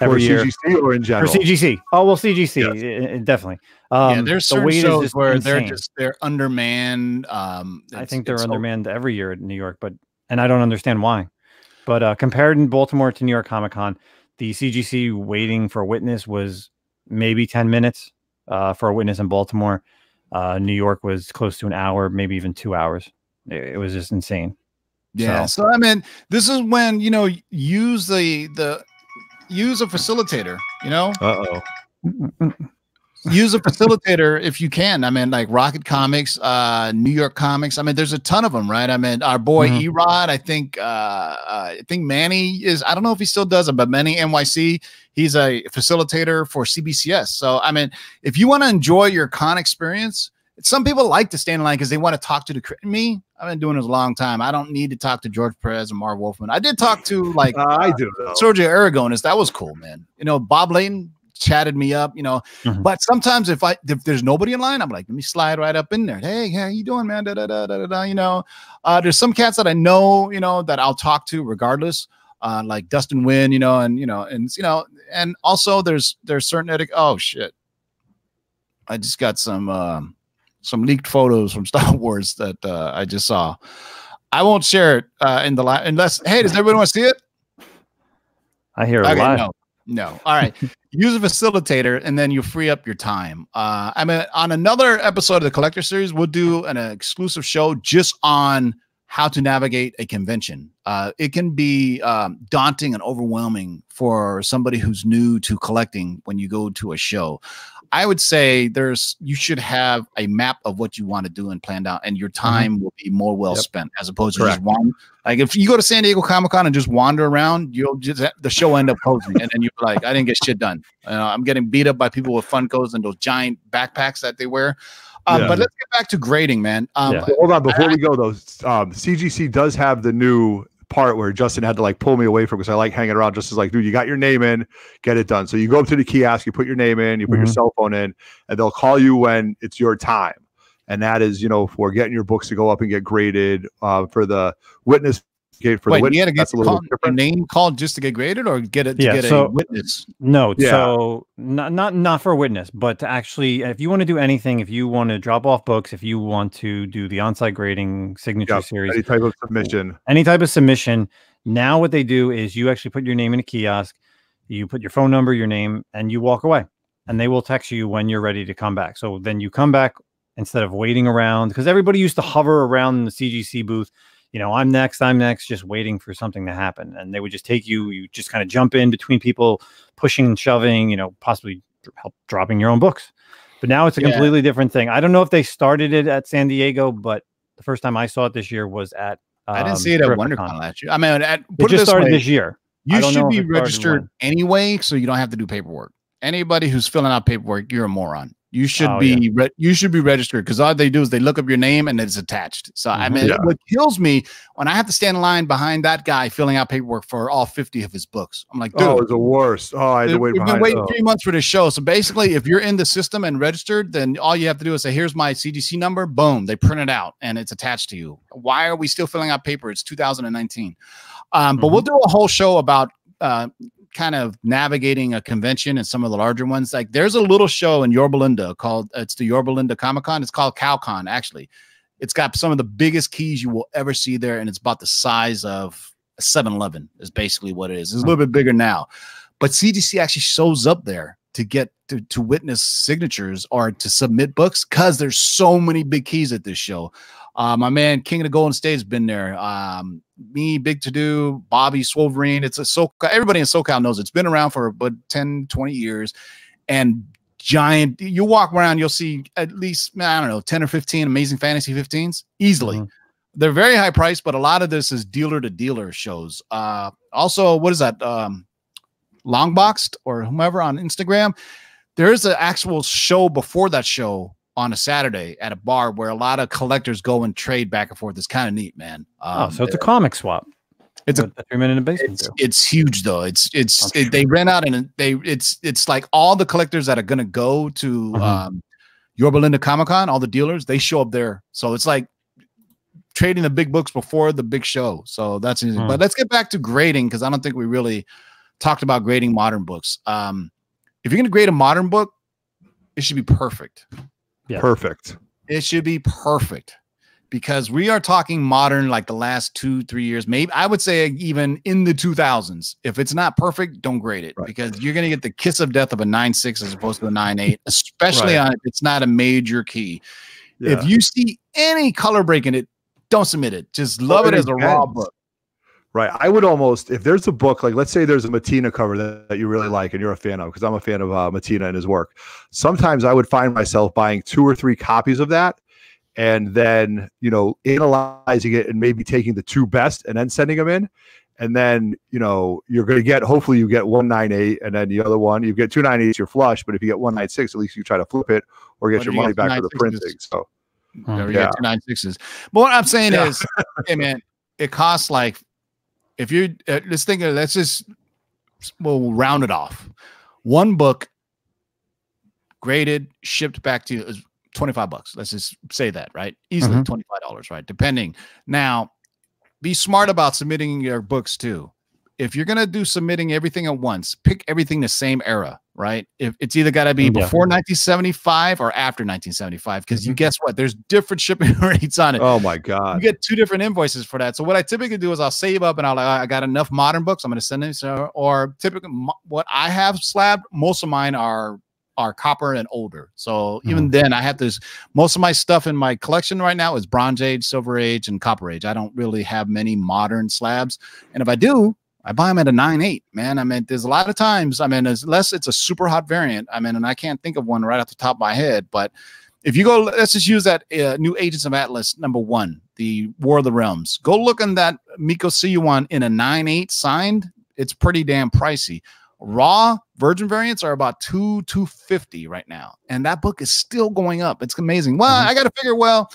Every For year CGC or in for. CGC. Oh well, CGC Yes. i- i- definitely. Um, yeah, there's the certain wait shows just where they're just they're undermanned. Um, I think they're it's so- undermanned every year at New York, but and I don't understand why. But uh, compared in Baltimore to New York Comic Con, the CGC waiting for a witness was maybe ten minutes uh, for a witness in Baltimore. Uh, New York was close to an hour, maybe even two hours. It, it was just insane. Yeah. So- So I mean, this is when you know use the the use a facilitator. You know, Uh oh. use a facilitator if you can. I mean, like Rocket Comics, uh, New York Comics. I mean, there's a ton of them, right? I mean, our boy Mhm. Erod. I think uh, uh, I think Manny is. I don't know if he still does it, but Manny NYC. He's a facilitator for CBCS. So I mean, if you want to enjoy your con experience. Some people like to stand in line because they want to talk to the me. I've been doing this a long time. I don't need to talk to George Perez and Marv Wolfman. I did talk to like Uh, I do though. Sergio Aragonés. That was cool, man. You know, Bob Layton chatted me up, you know. Mhm. But sometimes if I if there's nobody in line, I'm like, let me slide right up in there. Hey, how you doing, man? Da, da, da, da, da, da, you know. Uh, there's some cats that I know, you know, that I'll talk to regardless. uh, like Dustin Wynn, you know, and you know, and you know, and also there's there's certain etiquette. Oh shit, I just got some um, some leaked photos from [LAUGHS] Star Wars that uh, I just saw. I won't share it uh, in the line unless. Hey, does everybody want to see it? I hear a Okay, lot. no, no. All right. [LAUGHS] Use a facilitator, and then you free up your time. Uh, I mean, on another episode of the Collector Series, we'll do an exclusive show just on how to navigate a convention. Uh, it can be um, daunting and overwhelming for somebody who's new to collecting when you go to a show. I would say there's you should have a map of what you want to do and planned out, and your time will be more well Yep. spent as opposed to just one. Like if you go to San Diego Comic Con and just wander around, you'll just the show end up closing, and then you're like, I didn't get shit done. You know, I'm getting beat up by people with Funkos and those giant backpacks that they wear. Um, Yeah. But let's get back to grading, man. Um, Yeah. Hold on, before we go though, um, CGC does have the new part where Justin had to like pull me away from because I like hanging around. Just as like, dude, you got your name in, get it done. So you go up to the kiosk, you put your name in, you put your Mhm. cell phone in, and they'll call you when it's your time. And that is, you know, for getting your books to go up and get graded uh, for the witness. Okay, for Wait, the witness, you had to get that's a little called, bit your different. name called just to get graded, or get it to Yeah, get so- a witness. No, Yeah. so not not not for a witness, but to actually, if you want to do anything, if you want to drop off books, if you want to do the on-site grading signature Yep, series, Any type of submission. any type of submission. Now, what they do is you actually put your name in a kiosk, you put your phone number, your name, and you walk away, and they will text you when you're ready to come back. So then you come back instead of waiting around because everybody used to hover around the CGC booth. You know, I'm next, I'm next, just waiting for something to happen, and they would just take you. You just kind of jump in between people, pushing and shoving. You know, possibly help dropping your own books. But now it's a Yeah. completely different thing. I don't know if they started it at San Diego, but the first time I saw it this year was at. I didn't um, see it at. WonderCon last year. I mean, at, It put it just this started way, this year. You should be registered anyway, so you don't have to do paperwork. Anybody who's filling out paperwork, you're a moron. You should Oh, be re- you should be registered because all they do is they look up your name and it's attached. So I Mhm. mean, Yeah. what kills me when I have to stand in line behind that guy filling out paperwork for all 50 of his books. I'm like, dude, Oh, it's the worst. Oh, I had to We've wait been waiting oh. three months for this show. So basically, if you're in the system and registered, then all you have to do is say, "Here's my CGC number." Boom, they print it out and it's attached to you. Why are we still filling out paper? It's 2019. Um, but we'll do a whole show about uh, kind of navigating a convention and some of the larger ones. Like there's a little show in Yorba Linda called uh, it's the Yorba Linda Comic Con. It's called CalCon, actually. It's got some of the biggest keys you will ever see there, and it's about the size of a 7-Eleven. Is basically what it is. It's a little bit bigger now, but CGC actually shows up there to get to, to witness signatures or to submit books because there's so many big keys at this show. Uh, my man King of the Golden State has been there. Um, me, Big To Do, Bobby Swolverine. It's a SoCal. Everybody in SoCal knows it's been around for about 10, 20 years. And giant, you walk around, you'll see at least, I don't know, 10 or 15 amazing fantasy 15s easily. Mhm. They're very high priced, but a lot of this is dealer to dealer shows. Uh, also, what is that? Um, Longboxed or whomever on Instagram. There is an actual show before that show on a Saturday at a bar where a lot of collectors go and trade back and forth. It's kind of neat, man. Oh, Um, so it's a comic swap. it's a- the three men in the basement. it's it's huge though. It's it's it- they rent out and they it's it's like all the collectors that are gonna go to Mhm. um Yorba Linda Comic Con, all the dealers, they show up there. So it's like trading the big books before the big show. So that's easy. Hmm. But let's get back to grading because I don't think we really talked about grading modern books. Um if you're gonna grade a modern book, it should be perfect. Yeah. Perfect. It should be perfect because we are talking modern like the last two, three years. Maybe I would say even in the 2000s. If it's not perfect, don't grade it Right. because you're going to get the kiss of death of a 9.6 as opposed to a 9.8, especially Right. on if it's not a major key. Yeah. If you see any color break in it, don't submit it. Just love Well, it it as a raw book. Right. I would almost, if there's a book, like let's say there's a Mattina cover that, that you really like and you're a fan of, because I'm a fan of uh, Mattina and his work. Sometimes I would find myself buying two or three copies of that and then, you know, analyzing it and maybe taking the two best and then sending them in. And then, you know, you're going to get, hopefully you get 198 and then the other one, you get 298, you're flush. But if you get 196, at least you try to flip it or get your you money get, back for the printing. So, we Yeah. two nine sixes. But what I'm saying Yeah. is, hey man, it costs like if you uh, let's think of let's just we'll round it off. One book graded, shipped back to you is 25 bucks. Let's just say that, right? Easily $25, right? Depending. Now, be smart about submitting your books too. If you're gonna do submitting everything at once, pick everything the same era, right? If it's either got to be mm, Yeah. before 1975 or after 1975, because you mm-hmm. guess what? There's different [LAUGHS] shipping rates on it. Oh my God. You get two different invoices for that. So what I typically do is I'll save up and I'll like I got enough modern books. I'm going to send them. So or typically what I have slabbed, most of mine are are copper and older. So even mm-hmm. then I have this most of my stuff in my collection right now is bronze age, silver age, and copper age. I don't really have many modern slabs. And if I do, I buy them at a nine eight, man. I mean, there's a lot of times. I mean, unless it's a super hot variant. I mean, and I can't think of one right off the top of my head. But if you go, let's just use that uh, new Agents of Atlas number one, the War of the Realms. Go look in that Mico Suayan one in a nine eight signed. It's pretty damn pricey. Raw Virgin variants are about two two fifty right now, and that book is still going up. It's amazing. Well, Mhm. I got to figure. Well,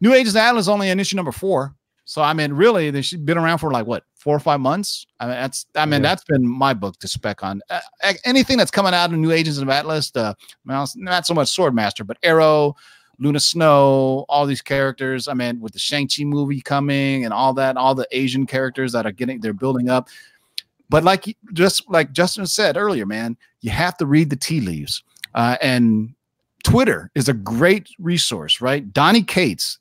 New Agents of Atlas only an issue number four. So I mean, really, she's been around for like what four or five months. I mean, that's I mean, Yeah. that's been my book to spec on. Uh, anything that's coming out of New Agents of Atlas, the well, not so much Swordmaster, but Aero, Luna Snow, all these characters. I mean, with the Shang Chi movie coming and all that, all the Asian characters that are getting they're building up. But like just like Justin said earlier, man, you have to read the tea leaves. Uh, and Twitter is a great resource, right? Donny Cates,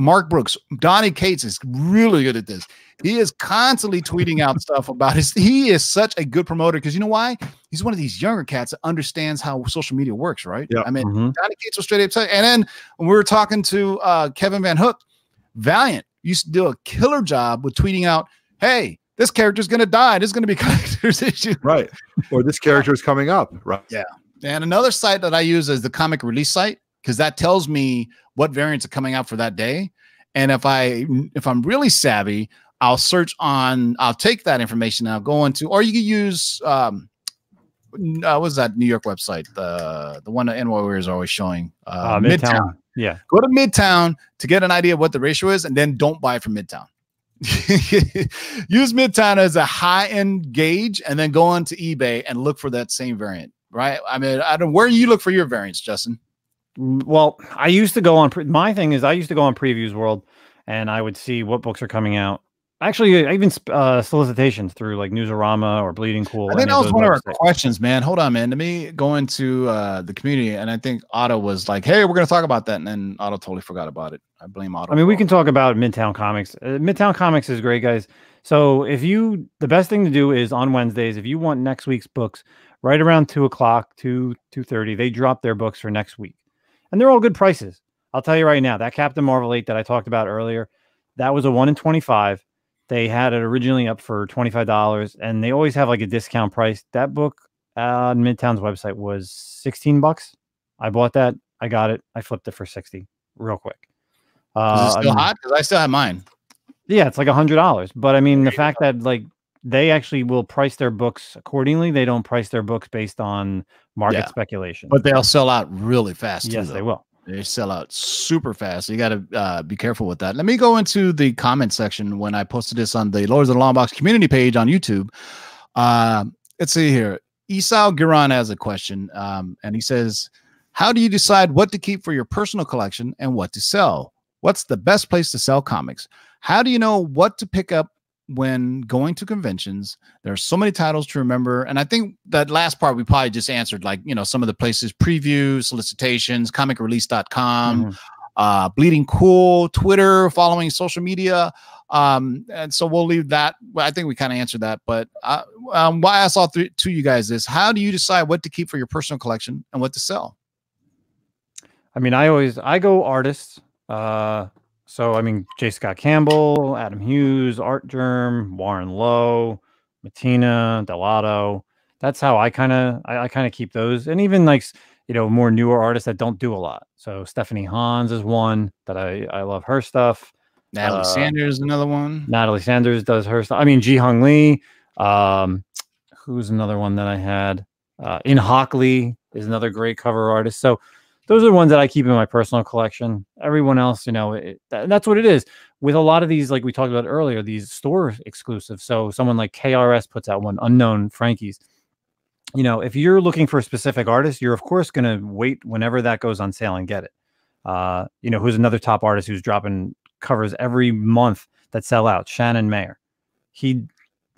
Mark Brooks, Donny Cates is really good at this. He is constantly tweeting out [LAUGHS] stuff about his. He is such a good promoter because you know why? He's one of these younger cats that understands how social media works, right? Yeah. I mean, Mhm. Donny Cates was straight up. telling- And then when we were talking to uh, Kevin VanHook, Valiant used to do a killer job with tweeting out, "Hey, this character's going to die. This is going to be [LAUGHS] collector's issue." Right. Or this [LAUGHS] character is coming up. Right. Yeah. And another site that I use is the comic release site because that tells me what variants are coming out for that day. And if I if I'm really savvy, I'll search on. I'll take that information. And I'll go into, or you can use um, uh, what's that New York website? The the one that NY are always showing. Uh, Uh, Midtown. Yeah. Go to Midtown to get an idea of what the ratio is, and then don't buy from Midtown. [LAUGHS] Use Midtown as a high end gauge, and then go on to eBay and look for that same variant. Right? I mean, I don't. Where do you look for your variants, Justin? Well, I used to go on. Pre- my thing is, I used to go on Previews World, and I would see what books are coming out. Actually, I even uh, solicitations through like Newsarama or Bleeding Cool. I think that was one of our questions, man. Hold on, man. To me going to uh, the community, and I think Otto was like, "Hey, we're going to talk about that," and then Otto totally forgot about it. I blame Otto. I mean, we can talk about Midtown Comics. Uh, Midtown Comics is great, guys. So if you, the best thing to do is on Wednesdays, if you want next week's books, right around two o'clock, two two thirty, they drop their books for next week, and they're all good prices. I'll tell you right now, that Captain Marvel eight that I talked about earlier, that was a one in twenty five. They had it originally up for twenty five dollars, and they always have like a discount price. That book on Midtown's website was sixteen bucks. I bought that. I got it. I flipped it for sixty real quick. Is Uh, it still hot? Because I still have mine. yeah, it's like a hundred dollars. But I mean, the fact that like they actually will price their books accordingly. They don't price their books based on market Yeah. speculation. But they'll sell out really fast. yes, though. they will. They sell out super fast. So you got to uh, be careful with that. Let me go into the comment section when I posted this on the Lords of the Long Box community page on YouTube. Uh, let's see here. Esau Giron has a question, um, and he says, "How do you decide what to keep for your personal collection and what to sell? What's the best place to sell comics? How do you know what to pick up when going to conventions? There are so many titles to remember, and I think that last part we probably just answered, like you know, some of the places, preview, solicitations, comicrelease.com, Mhm. uh, Bleeding Cool, Twitter, following social media. Um, and so we'll leave that. Well, I think we kind of answered that. But uh, um, why I asked all three to you guys is how do you decide what to keep for your personal collection and what to sell? I mean, I always I go artists. Uh, so I mean, J. Scott Campbell, Adam Hughes, Artgerm, Warren Louw, Mattina, Dell'Otto. That's how I kind of I, I kind of keep those, and even like you know more newer artists that don't do a lot. So Stephanie Hans is one that I I love her stuff. Natali Uh, Sanders, another one. Natali Sanders does her stuff. I mean, Ji Hung Lee. Um, who's another one that I had? Uh, Inhyuk Lee is another great cover artist. So those are the ones that I keep in my personal collection. Everyone else, you know, it, that, that's what it is with a lot of these, like we talked about earlier, these store exclusives. So someone like KRS puts out one, Unknown Frankie's. You know, if you're looking for a specific artist, you're of course going to wait whenever that goes on sale and get it. Uh, you know, who's another top artist who's dropping covers every month that sell out? Shannon Maer. He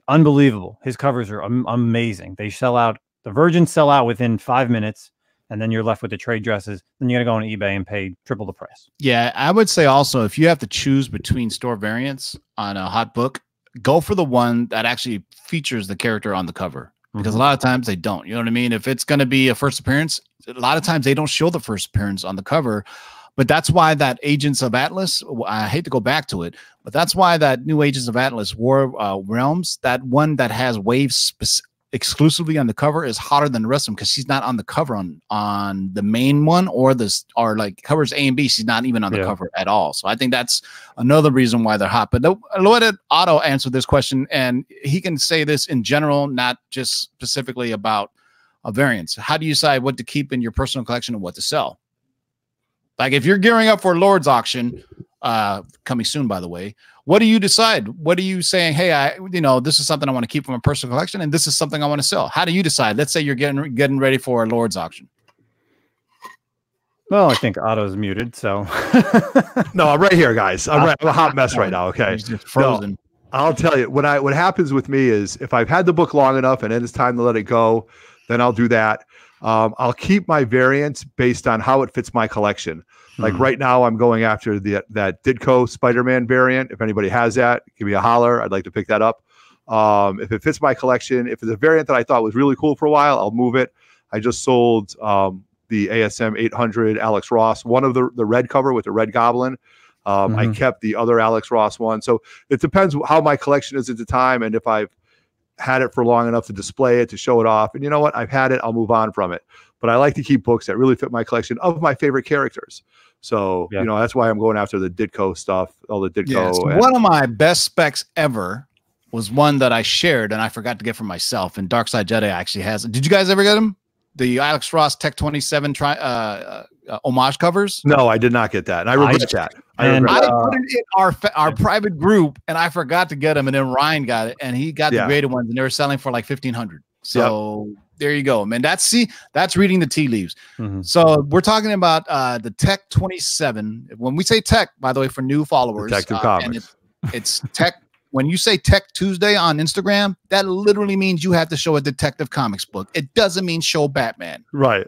unbelievable. His covers are am- amazing. They sell out. The Virgins sell out within five minutes, and then you're left with the trade dresses. Then you got to go on eBay and pay triple the price. Yeah, I would say also if you have to choose between store variants on a hot book, go for the one that actually features the character on the cover. Because Mhm. a lot of times they don't. You know what I mean? If it's going to be a first appearance, a lot of times they don't show the first appearance on the cover. But that's why that Agents of Atlas, I hate to go back to it, but that's why that new Agents of Atlas War uh, Realms, that one that has waves exclusively on the cover is hotter than the rest of them because she's not on the cover on on the main one or this or like covers A and B. She's not even on the Yeah. cover at all. So I think that's another reason why they're hot. But the- let Otto answer this question, and he can say this in general, not just specifically about a variance. How do you decide what to keep in your personal collection and what to sell? Like if you're gearing up for Lord's auction, uh, coming soon, by the way, what do you decide? What are you saying? Hey, I, you know, this is something I want to keep from a personal collection, and this is something I want to sell. How do you decide? Let's say you're getting getting ready for a Lord's auction. Well, I think Otto's muted, so [LAUGHS] No, I'm right here, guys. I'm, right, I'm a hot mess right now. Okay. [LAUGHS] He's just frozen. I'll tell you what I what happens with me is if I've had the book long enough and then it's time to let it go, then I'll do that. Um, I'll keep my variants based on how it fits my collection. Like Mhm. right now, I'm going after the that Ditko Spider-Man variant. If anybody has that, give me a holler. I'd like to pick that up. Um, if it fits my collection, if it's a variant that I thought was really cool for a while, I'll move it. I just sold um, the ASM 800 Alex Ross, one of the the red cover with the red goblin. Um, I Mhm. kept the other Alex Ross one. So it depends how my collection is at the time and if I've had it for long enough to display it to show it off. And you know what? I've had it. I'll move on from it. But I like to keep books that really fit my collection of my favorite characters. So Yeah. you know that's why I'm going after the Ditko stuff, all the Ditko. Yes. and- One of my best specs ever was one that I shared and I forgot to get for myself. And Darkside Jedi actually has it. Did you guys ever get them? The Alex Ross Tech 27 tri- uh, uh, homage covers. no, I did not get that, and I I- that. I and, regret I uh, put it in our our private group and I forgot to get them. And then Ryan got it and he got Yeah. the graded ones and they were selling for like 1500 So there you go, man. That's see, that's reading the tea leaves. Mhm. So we're talking about uh, the Tech 27. When we say Tech, by the way, for new followers, Detective uh, and Comics. it- it's Tech. When you say Tech Tuesday on Instagram, that literally means you have to show a Detective Comics book. It doesn't mean show Batman. right.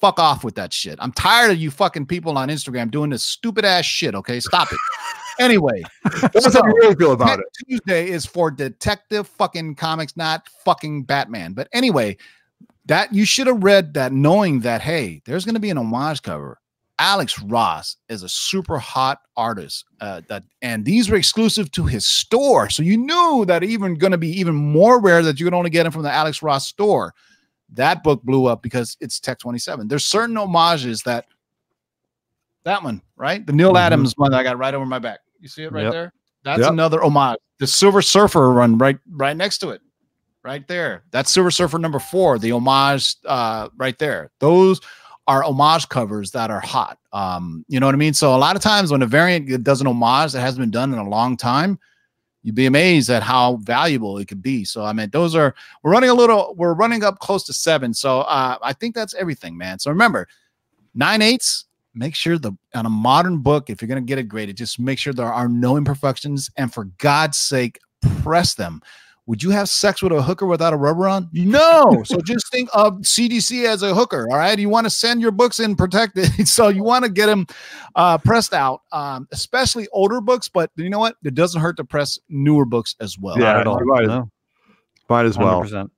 Fuck off with that shit. I'm tired of you fucking people on Instagram doing this stupid ass shit. Okay, stop it. [LAUGHS] anyway, [LAUGHS] That's how So, you really feel about it. Tuesday is for Detective fucking Comics, not fucking Batman. But anyway, that you should have read that knowing that hey, there's going to be an homage cover. Alex Ross is a super hot artist uh, that, and these were exclusive to his store, so you knew that even going to be even more rare that you could only get them from the Alex Ross store. That book blew up because it's Tech 27. There's certain homages that that one, right? The Neil Mhm. Adams one that I got right over my back. You see it right Yep. there? That's Yep. another homage. The Silver Surfer run right right next to it. Right there. That's Silver Surfer number four, the homage uh right there. Those are homage covers that are hot. Um, you know what I mean? So a lot of times when a variant does an homage that hasn't been done in a long time, you'd be amazed at how valuable it could be. So I mean, those are we're running a little, we're running up close to seven. So uh, I think that's everything, man. So remember, nine eighths. Make sure the on a modern book, if you're gonna get it graded, just make sure there are no imperfections, and for God's sake, press them. Would you have sex with a hooker without a rubber on? No. so [LAUGHS] just think of CGC as a hooker. All right. You want to send your books in protected. [LAUGHS] So you want to get them uh, pressed out, um, especially older books. But you know what? It doesn't hurt to press newer books as well. Yeah, Not at all. might as- No, Might as well. 100%.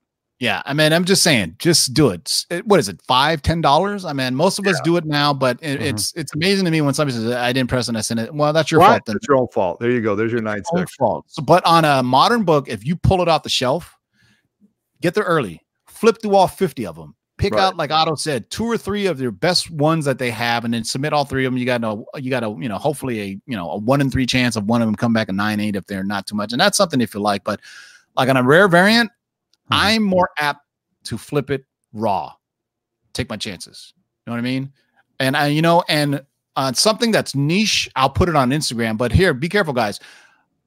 Yeah, I mean, I'm just saying, just do it. It- What is it, five, ten dollars? I mean, most of us do it now, but it, Mhm. it's it's amazing to me when somebody says I didn't press and I sent it. Well, that's your What? fault. Then. It's your own fault. There you go. There's your nine six. fault. So, but on a modern book, if you pull it off the shelf, get there early, flip through all 50 of them, pick Right. out, like Otto said, two or three of their best ones that they have, and then submit all three of them. You got to, you got to, you know, hopefully a, you know, a one in three chance of one of them come back a nine eight if they're not too much, and that's something if you like. But like on a rare variant, Mhm. I'm more apt to flip it raw, take my chances. You know what I mean? And I, you know, and uh, something that's niche, I'll put it on Instagram. But here, be careful, guys.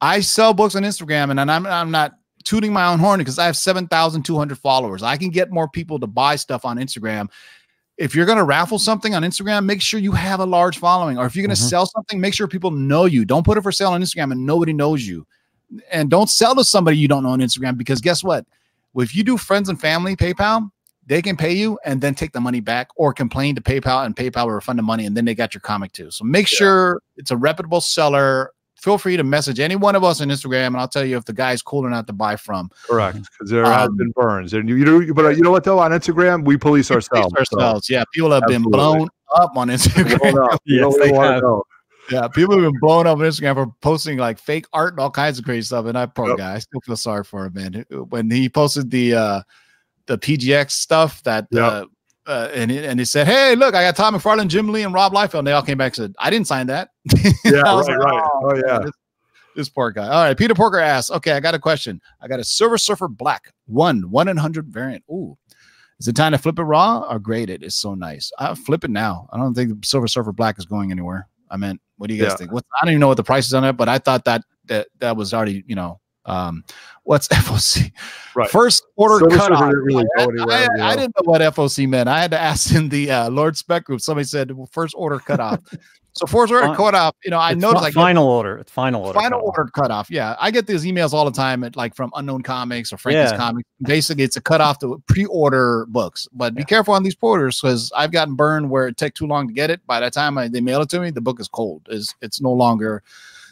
I sell books on Instagram, and I'm I'm not tooting my own horn because I have seven thousand two hundred followers. I can get more people to buy stuff on Instagram. If you're going to raffle something on Instagram, make sure you have a large following. Or if you're going to Mhm. sell something, make sure people know you. Don't put it for sale on Instagram and nobody knows you. and don't sell to somebody you don't know on Instagram because guess what? If you do friends and family PayPal, they can pay you and then take the money back or complain to PayPal and PayPal will refund the money and then they got your comic too. So make sure it's a reputable seller. Feel free to message any one of us on Instagram and I'll tell you if the guy's cool or not to buy from. Correct, because there have Um, been burns, and you, you know, but you know what though? On Instagram, we police Police ourselves. so. Yeah, people have been blown up on Instagram. up. [LAUGHS] Yes, they have. Yeah, people have been blown up on Instagram for posting like fake art and all kinds of crazy stuff. And I poor Yep. guy, I still feel sorry for him, man. When he posted the uh the PGX stuff that Yep. uh, uh and he, and he said, Hey, look, I got Tom McFarlane, Jim Lee, and Rob Liefeld. And they all came back and said, I didn't sign that. [LAUGHS] Yeah, right, like, right. Oh yeah. this, this poor guy. All right. Peter Porker asks, okay, I got a question. I got a Silver Surfer Black, one, one in hundred variant. Ooh. Is it time to flip it raw or grade it? It's so nice. I flip it now. I don't think the Silver Surfer Black is going anywhere. I meant, what do you guys Yeah. think? What I don't even know what the price is on it, but I thought that that that was already, you know, um, what's [LAUGHS] FOC? Right. First order Silver cutoff. Surfer didn't really I, go I- you I didn't know what FOC meant. I had to ask in the uh, Lord Spec group. Somebody said well, first order cutoff. [LAUGHS] so first order Fi- cutoff, you know, I It's noticed like final order. It's final order. final cutoff. order cutoff. Yeah, I get these emails all the time at like from Unknown Comics or Frankie's Yeah. Comics. Basically, it's a cutoff to pre-order books. But be careful on these pre-orders because I've gotten burned where it takes too long to get it. By the time I, they mail it to me, the book is cold. Is it's no longer.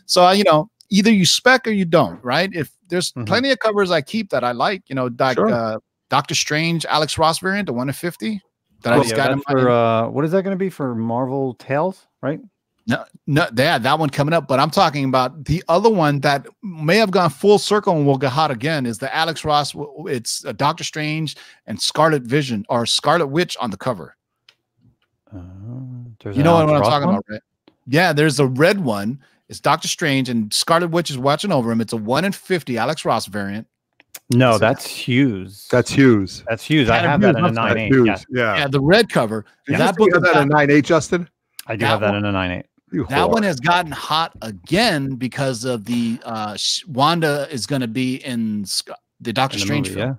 So you know, either you spec or you don't. Right? If there's Mhm. plenty of covers I keep that I like, you know, like Sure. uh, Doctor Strange, Alex Ross variant, the one of fifty. That I Oh, just yeah, got in my, for uh, what is that going to be for Marvel Tales? Right? No, no, yeah, that one coming up. But I'm talking about the other one that may have gone full circle and will get hot again. Is the Alex Ross? w- w- It's uh, Doctor Strange and Scarlet Vision or Scarlet Witch on the cover. Uh, You know what, Alex I'm talking one? about, right? Yeah, there's a red one. It's Doctor Strange and Scarlet Witch is watching over him. It's a one in fifty Alex Ross variant. No, So- that's Hughes. That's Hughes. that's Hughes. I Adam have that Hughes, in a I'm sorry. nine eight. Hughes. Yeah. Yeah, the red cover. Did that you book have that got- at nine eight, Justin? I do That have that one- in a nine eight. You That whore. one has gotten hot again because of the uh Wanda is going to be in the Doctor in the Strange movie, film. yeah.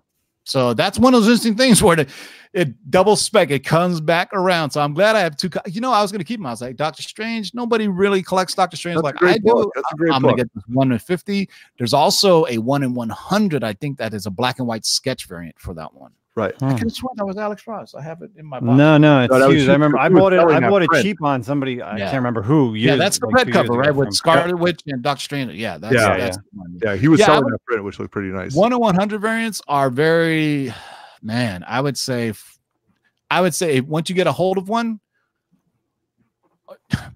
So that's one of those interesting things where it, it double spec, it comes back around. So I'm glad I have two. You know, I was going to keep them. I was like, Doctor Strange, nobody really collects Doctor Strange That's like I book. do. That's a great I'm going to get this one in 50. There's also a one in 100. I think that is a black and white sketch variant for that one. Right. I Hmm. could have sworn that was Alex Ross. I have it in my box. No, no, it's No, that was Hughes. Hughes. I remember I bought it. I bought it cheap on somebody. I Yeah. can't remember who. Yeah, that's the like red cover, right? With from- Scarlet Witch and Doctor Strange. Yeah, that's, Yeah, that's the one. Yeah, he was Yeah, selling would- that print, which looked pretty nice. One in one hundred variants are very, [SIGHS] man. I would say, I would say once you get a hold of one,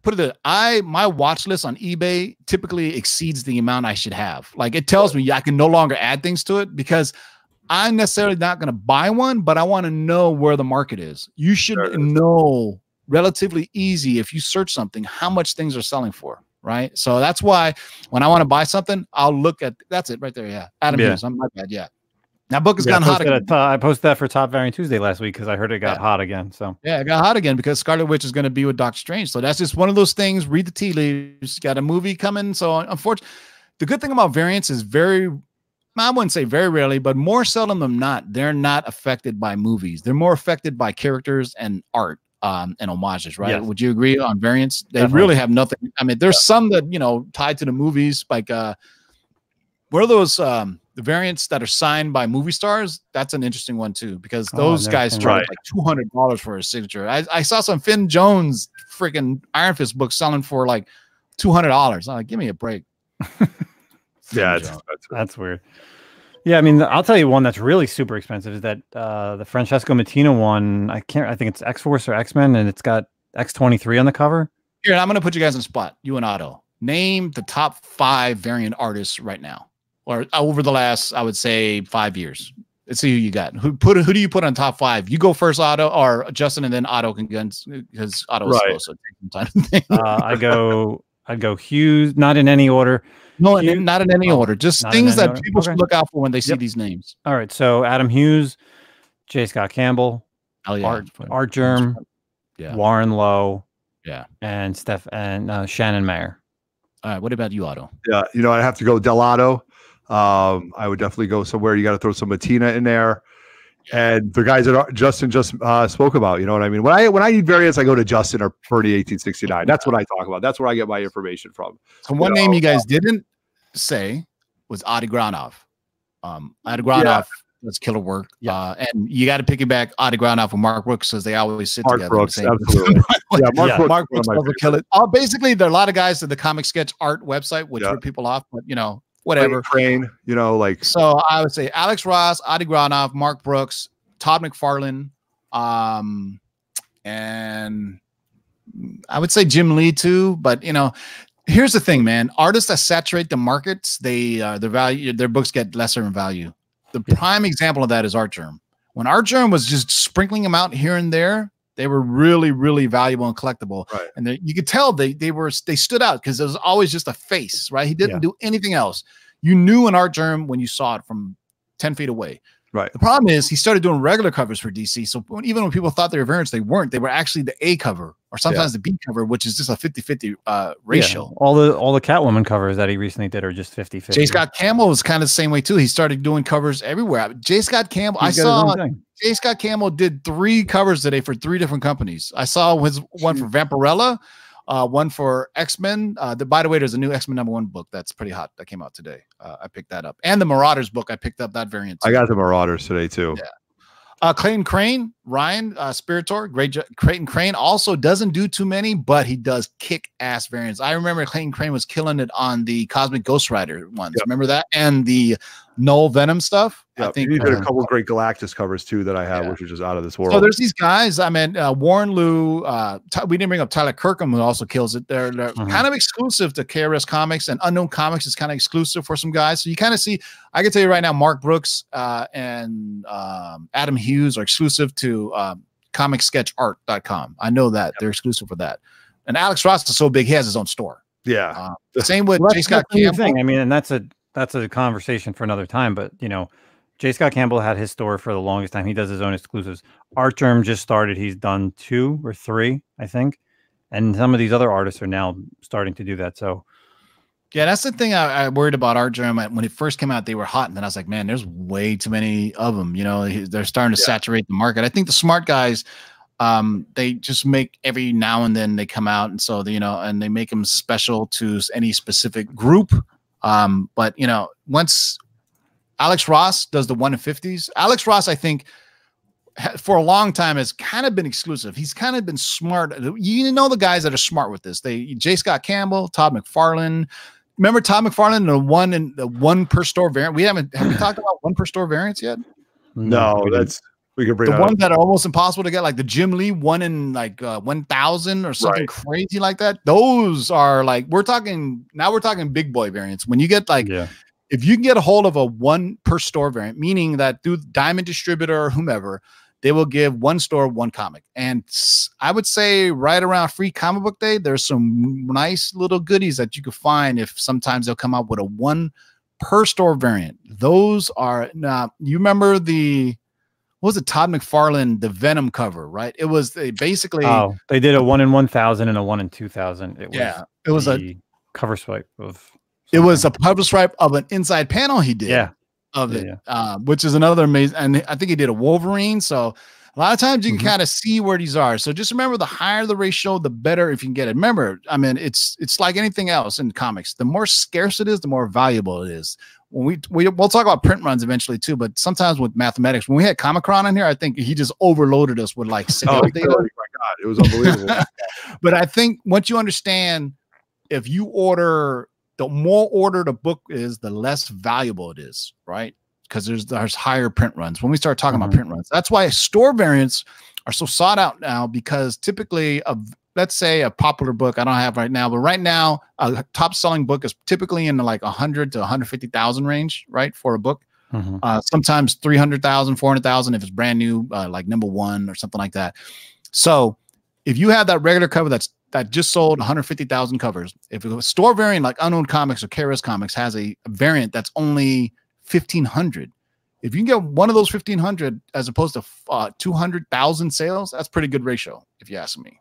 put it. This, I my watch list on eBay typically exceeds the amount I should have. Like it tells me I can no longer add things to it because I'm necessarily not going to buy one, but I want to know where the market is. You should is. know relatively easy if you search something how much things are selling for. Right. So that's why when I want to buy something, I'll look at that's it right there. Yeah. Adam Yeah. Hughes. I'm my bad. Yeah. That book has Yeah, gone hot again. I posted that for Top Variant Tuesday last week because I heard it got Yeah. hot again. So Yeah, it got hot again because Scarlet Witch is going to be with Doctor Strange. So that's just one of those things. Read the tea leaves. Got a movie coming. So unfortunately, the good thing about variants is very, I wouldn't say very rarely, but more seldom than not, they're not affected by movies. They're more affected by characters and art um, and homages, right? Yes. Would you agree on variants? They Definitely. really have nothing. I mean, there's some that you know tied to the movies, like uh, what are those um, the variants that are signed by movie stars? That's an interesting one too, because Oh, those never guys charge like two hundred dollars for a signature. I, I saw some Finn Jones freaking Iron Fist book selling for like two hundred dollars. I'm like, give me a break. [LAUGHS] yeah, Finn it's, that's that's weird. Yeah, I mean, I'll tell you one that's really super expensive is that uh, the Francesco Mattina one. I can't. I think it's X Force or X Men, and it's got X twenty three on the cover. Here, I'm gonna put you guys on the spot. You and Otto. Name the top five variant artists right now, or over the last, I would say, five years. Let's see who you got. Who put who do you put on top five? You go first, Otto, or Justin, and then Otto can go because Otto is Right. slow, so it takes some time to think. Uh, I go. I'd go Hughes, not in any order. No, and not in any oh, order. Just things that order. people should look out for when they see Yep. these names. All right, so Adam Hughes, J. Scott Campbell, Oh yeah, Art Artgerm, Yeah. Warren Louw, Yeah. and Steph and uh, Shannon Maer. All right. What about you, Otto? yeah. You know, I have to go Dell'Otto. Um, I would definitely go somewhere. You got to throw some Mattina in there. And the guys that are, Justin just uh, spoke about, you know what I mean. When I when I need variants, I go to Justin or Purdy eighteen sixty nine. That's what I talk about. That's where I get my information from. So one You name you guys didn't say was Adi Granov. Um, Adi Granov was killer work. Yeah. Uh, and you got to piggyback Adi Granov with Mark Brooks because they always sit Mark together. Brooks, in absolutely. [LAUGHS] yeah, Mark Yeah. Brooks, Mark one Brooks of my will favorites. kill it. Oh, basically, there are a lot of guys at the Comic Sketch Art website, which Yeah. threw people off, but you know, whatever. Crane, you know, like So I would say Alex Ross, Adi Granov, Mark Brooks, Todd McFarlane, um, and I would say Jim Lee too. But you know, here's the thing, man: artists that saturate the markets, they uh, their value, their books get lesser in value. The prime example of that is Artgerm. When Artgerm was just sprinkling them out here and there, they were really, really valuable and collectible. Right. And they, you could tell they they were they stood out because there was always just a face, right? He didn't Yeah. do anything else. You knew an Artgerm when you saw it from ten feet away. Right. The problem is he started doing regular covers for DC. So when, even when people thought they were variants, they weren't. They were actually the A cover or sometimes the B cover, which is just a 50-50 uh, ratio. Yeah. All the all the Catwoman covers that he recently did are just 50 50. J. Scott Campbell was kind of the same way too. He started doing covers everywhere. J. Scott Campbell, I saw J. Scott Campbell did three covers today for three different companies. I saw his one for Vampirella, uh, one for X Men. Uh, the, by the way, there's a new X Men number one book that's pretty hot that came out today. Uh, I picked that up, and the Marauders book. I picked up that variant. I got the Marauders today too. Yeah. Uh, Clayton Crane, Ryan uh, Spiritor, great. jo- Clayton Crane also doesn't do too many, but he does kick ass variants. I remember Clayton Crane was killing it on the Cosmic Ghost Rider ones. Yep. Remember that? And the Knull Venom stuff. Yeah, I think. he did a couple of great Galactus covers too that I have, Yeah. which are just out of this world. So there's these guys. I mean, uh, Warren Louw. Uh, Ty- we didn't bring up Tyler Kirkham, who also kills it. They're, they're Mhm. kind of exclusive to KRS Comics, and Unknown Comics is kind of exclusive for some guys. So you kind of see. I can tell you right now, Mark Brooks uh, and um, Adam Hughes are exclusive to um, ComicSketchArt.com. I know that they're exclusive for that. And Alex Ross is so big, he has his own store. yeah, Uh, the same with Well, J. Scott that's the new Campbell. thing. I mean, and that's a that's a conversation for another time. But you know, J. Scott Campbell had his store for the longest time. He does his own exclusives. Artgerm just started. He's done two or three, I think. And some of these other artists are now starting to do that. So Yeah, that's the thing I, I worried about Artgerm. When it first came out, they were hot, and then I was like, man, there's way too many of them. You know, they're starting to Yeah. saturate the market. I think the smart guys, um, they just make every now and then they come out, and so they, you know, and they make them special to any specific group. Um, but you know, once Alex Ross does the one in fifties, Alex Ross, I think. For a long time, has kind of been exclusive. He's kind of been smart. You know the guys that are smart with this. They J. Scott Campbell, Todd McFarlane, remember Todd McFarlane, the one in the one per store variant. We haven't have we talked about one per store variants yet. no, that's we can bring The ones that are almost impossible to get, like the Jim Lee one in like uh, one thousand or something Right. crazy like that. Those are like we're talking now. We're talking big boy variants. When you get like yeah. if you can get a hold of a one per store variant, meaning that through Diamond Distributor or whomever, they will give one store one comic. And i would say right around Free Comic Book Day, there's some nice little goodies that you could find if sometimes they'll come out with a one per store variant. Those are now you remember the what was it Todd McFarlane the Venom cover, right? It was they basically Oh, they did a one in one thousand and a one in two thousand. It was yeah, it was a cover swipe of it was a public swipe of an inside panel he did. yeah. of Yeah, it, uh, which is another amazing. And I think he did a Wolverine. So a lot of times you can Mhm. kind of see where these are. So just remember, the higher the ratio, the better if you can get it. Remember, I mean, it's it's like anything else in comics. The more scarce it is, the more valuable it is. When we, we we'll talk about print runs eventually too, but sometimes with mathematics, when we had Comichron in here, I think he just overloaded us with like Oh, sales my. God, it was unbelievable. [LAUGHS] but I think once you understand, if you order, the more ordered a book is, the less valuable it is, right? Because there's there's higher print runs. When we start talking Mhm. about print runs, that's why store variants are so sought out now. Because typically, a let's say a popular book I don't have right now, but right now a top selling book is typically in the like 100 to 150,000 range, right, for a book Mhm. uh, sometimes 300,000, 400,000 if it's brand new, uh, like number one or something like that. So if you have that regular cover that's that just sold 150,000 covers, if a store variant like Unknown Comics or KRS Comics has a, a variant that's only 1,500, if you can get one of those 1,500 as opposed to uh, 200,000 sales, that's pretty good ratio, if you ask me.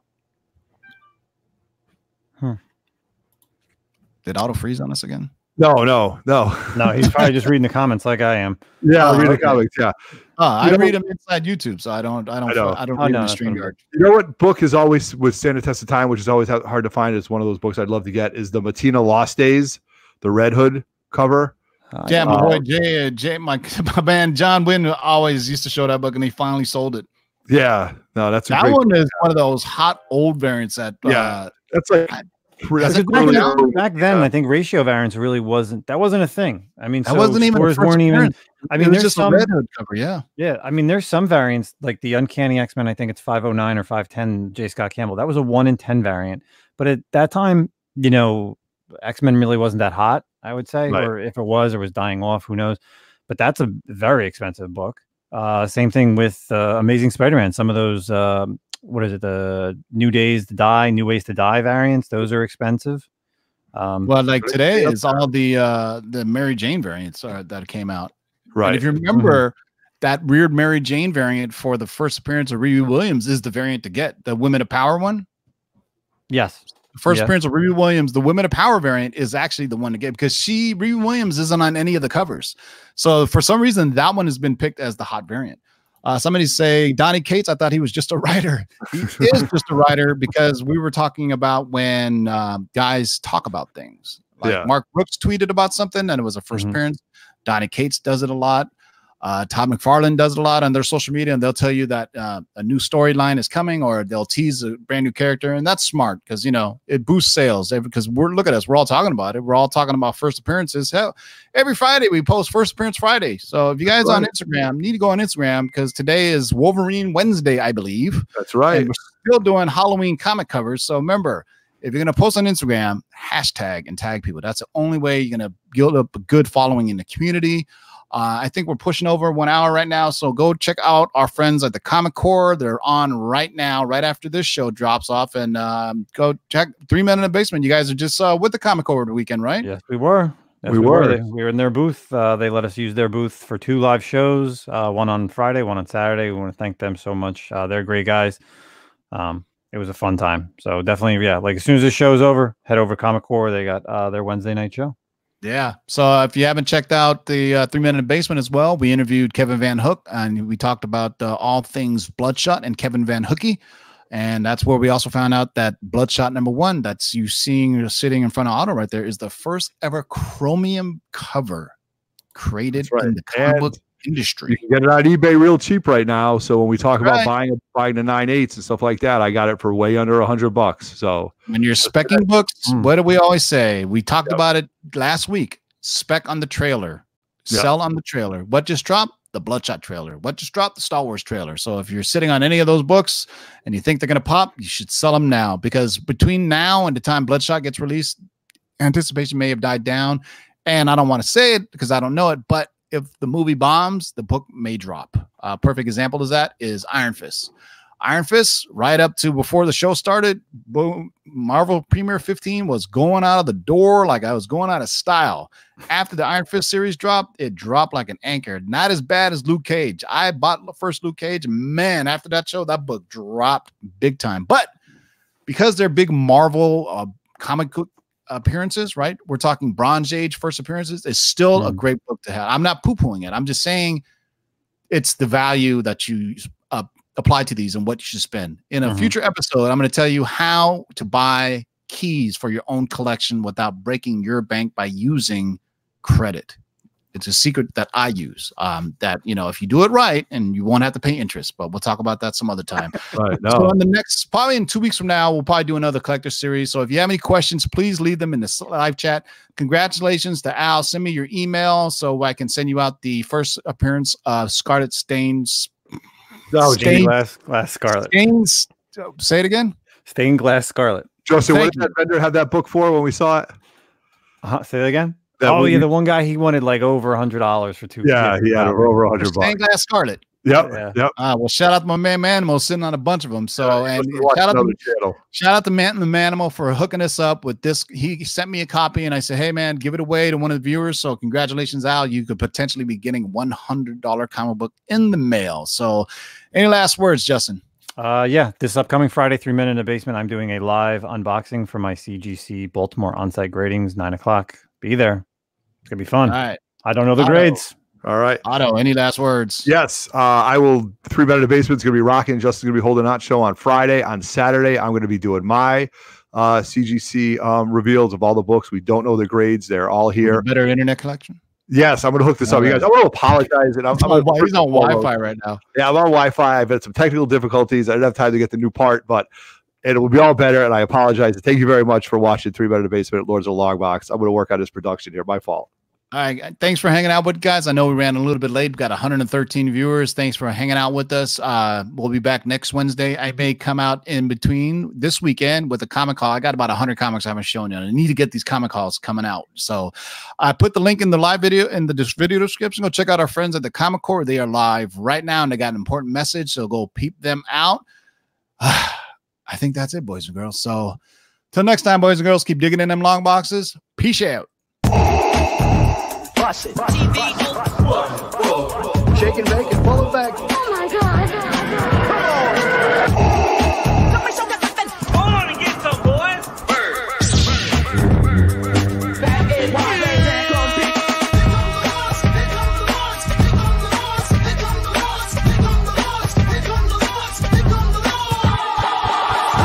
Did Otto freeze on us again? no, no, no. No, he's probably just reading the comments like I am. [LAUGHS] Yeah, Oh, read the okay. comics. Yeah, Uh, I know- read them inside YouTube, so I don't, I don't, I know. I, don't Oh, read no, them that's what StreamYard. you know what book is always would stand the test of time, which is always hard to find. It's one of those books I'd love to get. Is the Mattina Lost Days, the Red Hood cover. Uh, Yeah, my Uh, boy Jay, uh, Jay, my, [LAUGHS] my man John Wynn always used to show that book, and he finally sold it. Yeah, no, that's a That great. one is one of those hot old variants that Yeah. uh, That's like I- that's Does it like go really down? early. back then, Yeah. I think ratio variance really wasn't that wasn't a thing. I mean, that so wasn't even first weren't even. appearance. I it mean, was there's just some. a red hood cover. Yeah, Yeah, I mean, there's some variants like the Uncanny X Men. I think it's 509 or 510. J. Scott Campbell. That was a one in ten variant, but at that time, you know, X Men really wasn't that hot. I would say, Right. or if it was, it was dying off. Who knows? But that's a very expensive book. Uh, same thing with uh, Amazing Spider-Man. Some of those, um, what is it, the New Days to Die, New Ways to Die variants. Those are expensive. Um, well, like today Yep. is all the uh the Mary Jane variants uh, that came out. And right. if you remember, that weird Mary Jane variant for the first appearance of ruby Williams is the variant to get the Women of Power one. yes, The first Yeah. appearance of ruby Williams, the Women of Power variant is actually the one to get because she ruby Williams isn't on any of the covers. So for some reason, that one has been picked as the hot variant. Uh, somebody say Donny Cates. I thought he was just a writer. He is [LAUGHS] just a writer because we were talking about when um, guys talk about things. Like Yeah. Mark Brooks tweeted about something and it was a 1st Mhm. appearance. Donny Cates does it a lot. Uh, Todd McFarlane does it a lot on their social media, and they'll tell you that uh, a new storyline is coming, or they'll tease a brand new character, and that's smart because you know it boosts sales. Because we're look at us, we're all talking about it. We're all talking about first appearances. Hell, every Friday we post first appearance Friday. So if you guys on Instagram need to go on Instagram because today is Wolverine Wednesday, I believe. That's right. And we're still doing Halloween comic covers. So remember, if you're gonna post on Instagram, hashtag and tag people. That's the only way you're gonna build up a good following in the community. Uh, I think we're pushing over one hour right now, so go check out our friends at the Comic Core. They're on right now, right after this show drops off, and um, go check Three Men in the Basement. You guys are just uh, with the Comic Core over the weekend, right? Yes, we were. Yes, We were. They- we were in their booth. Uh, they let us use their booth for two live shows, uh, one on Friday, one on Saturday. We want to thank them so much. Uh, they're great guys. Um, it was a fun time. So definitely, yeah. Like as soon as this show's over, head over to Comic Core. They got uh, their Wednesday night show. Yeah. So uh, if you haven't checked out the uh, Three Men in the Basement as well, we interviewed Kevin VanHook and we talked about uh, all things Bloodshot and Kevin Van Hookie. And that's where we also found out that Bloodshot number one, that's you seeing you're sitting in front of Otto right there, is the first ever chromium cover created right. in the comic And book You can get it on eBay real cheap right now. So when we talk about buying buying the nine eights and stuff like that, I got it for way under a hundred bucks. So When you're specking books, Mm. what do we always say? We talked Yep. about it last week. Spec on the trailer, Yep. sell on the trailer. What just dropped? The Bloodshot trailer. What just dropped? The Star Wars trailer. So if you're sitting on any of those books and you think they're going to pop, you should sell them now because between now and the time Bloodshot gets released, anticipation may have died down. And I don't want to say it because I don't know it, but if the movie bombs, the book may drop. A perfect example of that is Iron Fist. Iron Fist, right up to before the show started, boom, Marvel Premiere 15 was going out of the door like I was going out of style. After the Iron Fist series dropped, it dropped like an anchor. Not as bad as Luke Cage. I bought the first Luke Cage. Man, after that show, that book dropped big time. But because they're big Marvel uh, comic book appearances, right? We're talking Bronze Age first appearances. It's still a Mhm. great book to have. I'm not poo pooing it. I'm just saying it's the value that you uh, apply to these and what you should spend. In a Mhm. future episode, I'm going to tell you how to buy keys for your own collection without breaking your bank by using credit. It's a secret that I use. Um, that you know, if you do it right, and you won't have to pay interest. But we'll talk about that some other time. [LAUGHS] right, So no, in the next, probably in two weeks from now, we'll probably do another collector series. So if you have any questions, please leave them in the live chat. Congratulations to Al. Send me your email so I can send you out the first appearance of Scarlet Stains. Oh, Stay- Stained glass, glass scarlet. Stains. Say it again. Stained glass scarlet. Justin, what thank did that vendor have that book for when we saw it? Uh-huh. Say that again. That oh movie- yeah, the one guy he wanted like over a hundred dollars for two. yeah, he had over a hundred Stained bucks. glass Scarlet. Yep, Yeah. yep. Uh, well, shout out to my man Manimo sitting on a bunch of them. So, and shout out, another to, channel. shout out to Man the Manimal for hooking us up with this. He sent me a copy, and I said, "Hey, man, give it away to one of the viewers." So, congratulations, Al. You could potentially be getting one hundred dollar comic book in the mail. So, any last words, Justin? Uh, yeah, this upcoming Friday, three men in the basement. I'm doing a live unboxing for my CGC Baltimore on-site gradings, nine o'clock. Be there. It's gonna be fun. All right, I don't know the Otto. grades. All right. Otto. Any last words? Yes, uh, I will. Three Men in the Basement's going to be rocking. Justin's going to be holding that show on Friday. On Saturday, I'm going to be doing my uh, CGC um, reveals of all the books. We don't know the grades; they're all here. Better internet collection. Yes, I'm going to hook this All up. You guys, I want to apologize. And I'm, He's I'm on, gonna- he's on Wi-Fi right now. Yeah, I'm on Wi-Fi. I've had some technical difficulties. I didn't have time to get the new part, but it will be all better. And I apologize. And Thank you very much for watching Three Men in the Basement at Lords of the Long Box. I'm going to work on this production here. My fault. All right. Thanks for hanging out with guys. I know we ran a little bit late. We've got 113 viewers. Thanks for hanging out with us. Uh, we'll be back next Wednesday. I may come out in between this weekend with a comic haul. I got about 100 comics I haven't shown you. I need to get these comic hauls coming out. So I put the link in the live video in the video description. Go check out our friends at the Comic Core. They are live right now and they got an important message. So go peep them out. [SIGHS] I think that's it, boys and girls. So till next time, boys and girls, keep digging in them long boxes. Peace out. Bust it. Shake and bake and pull it back.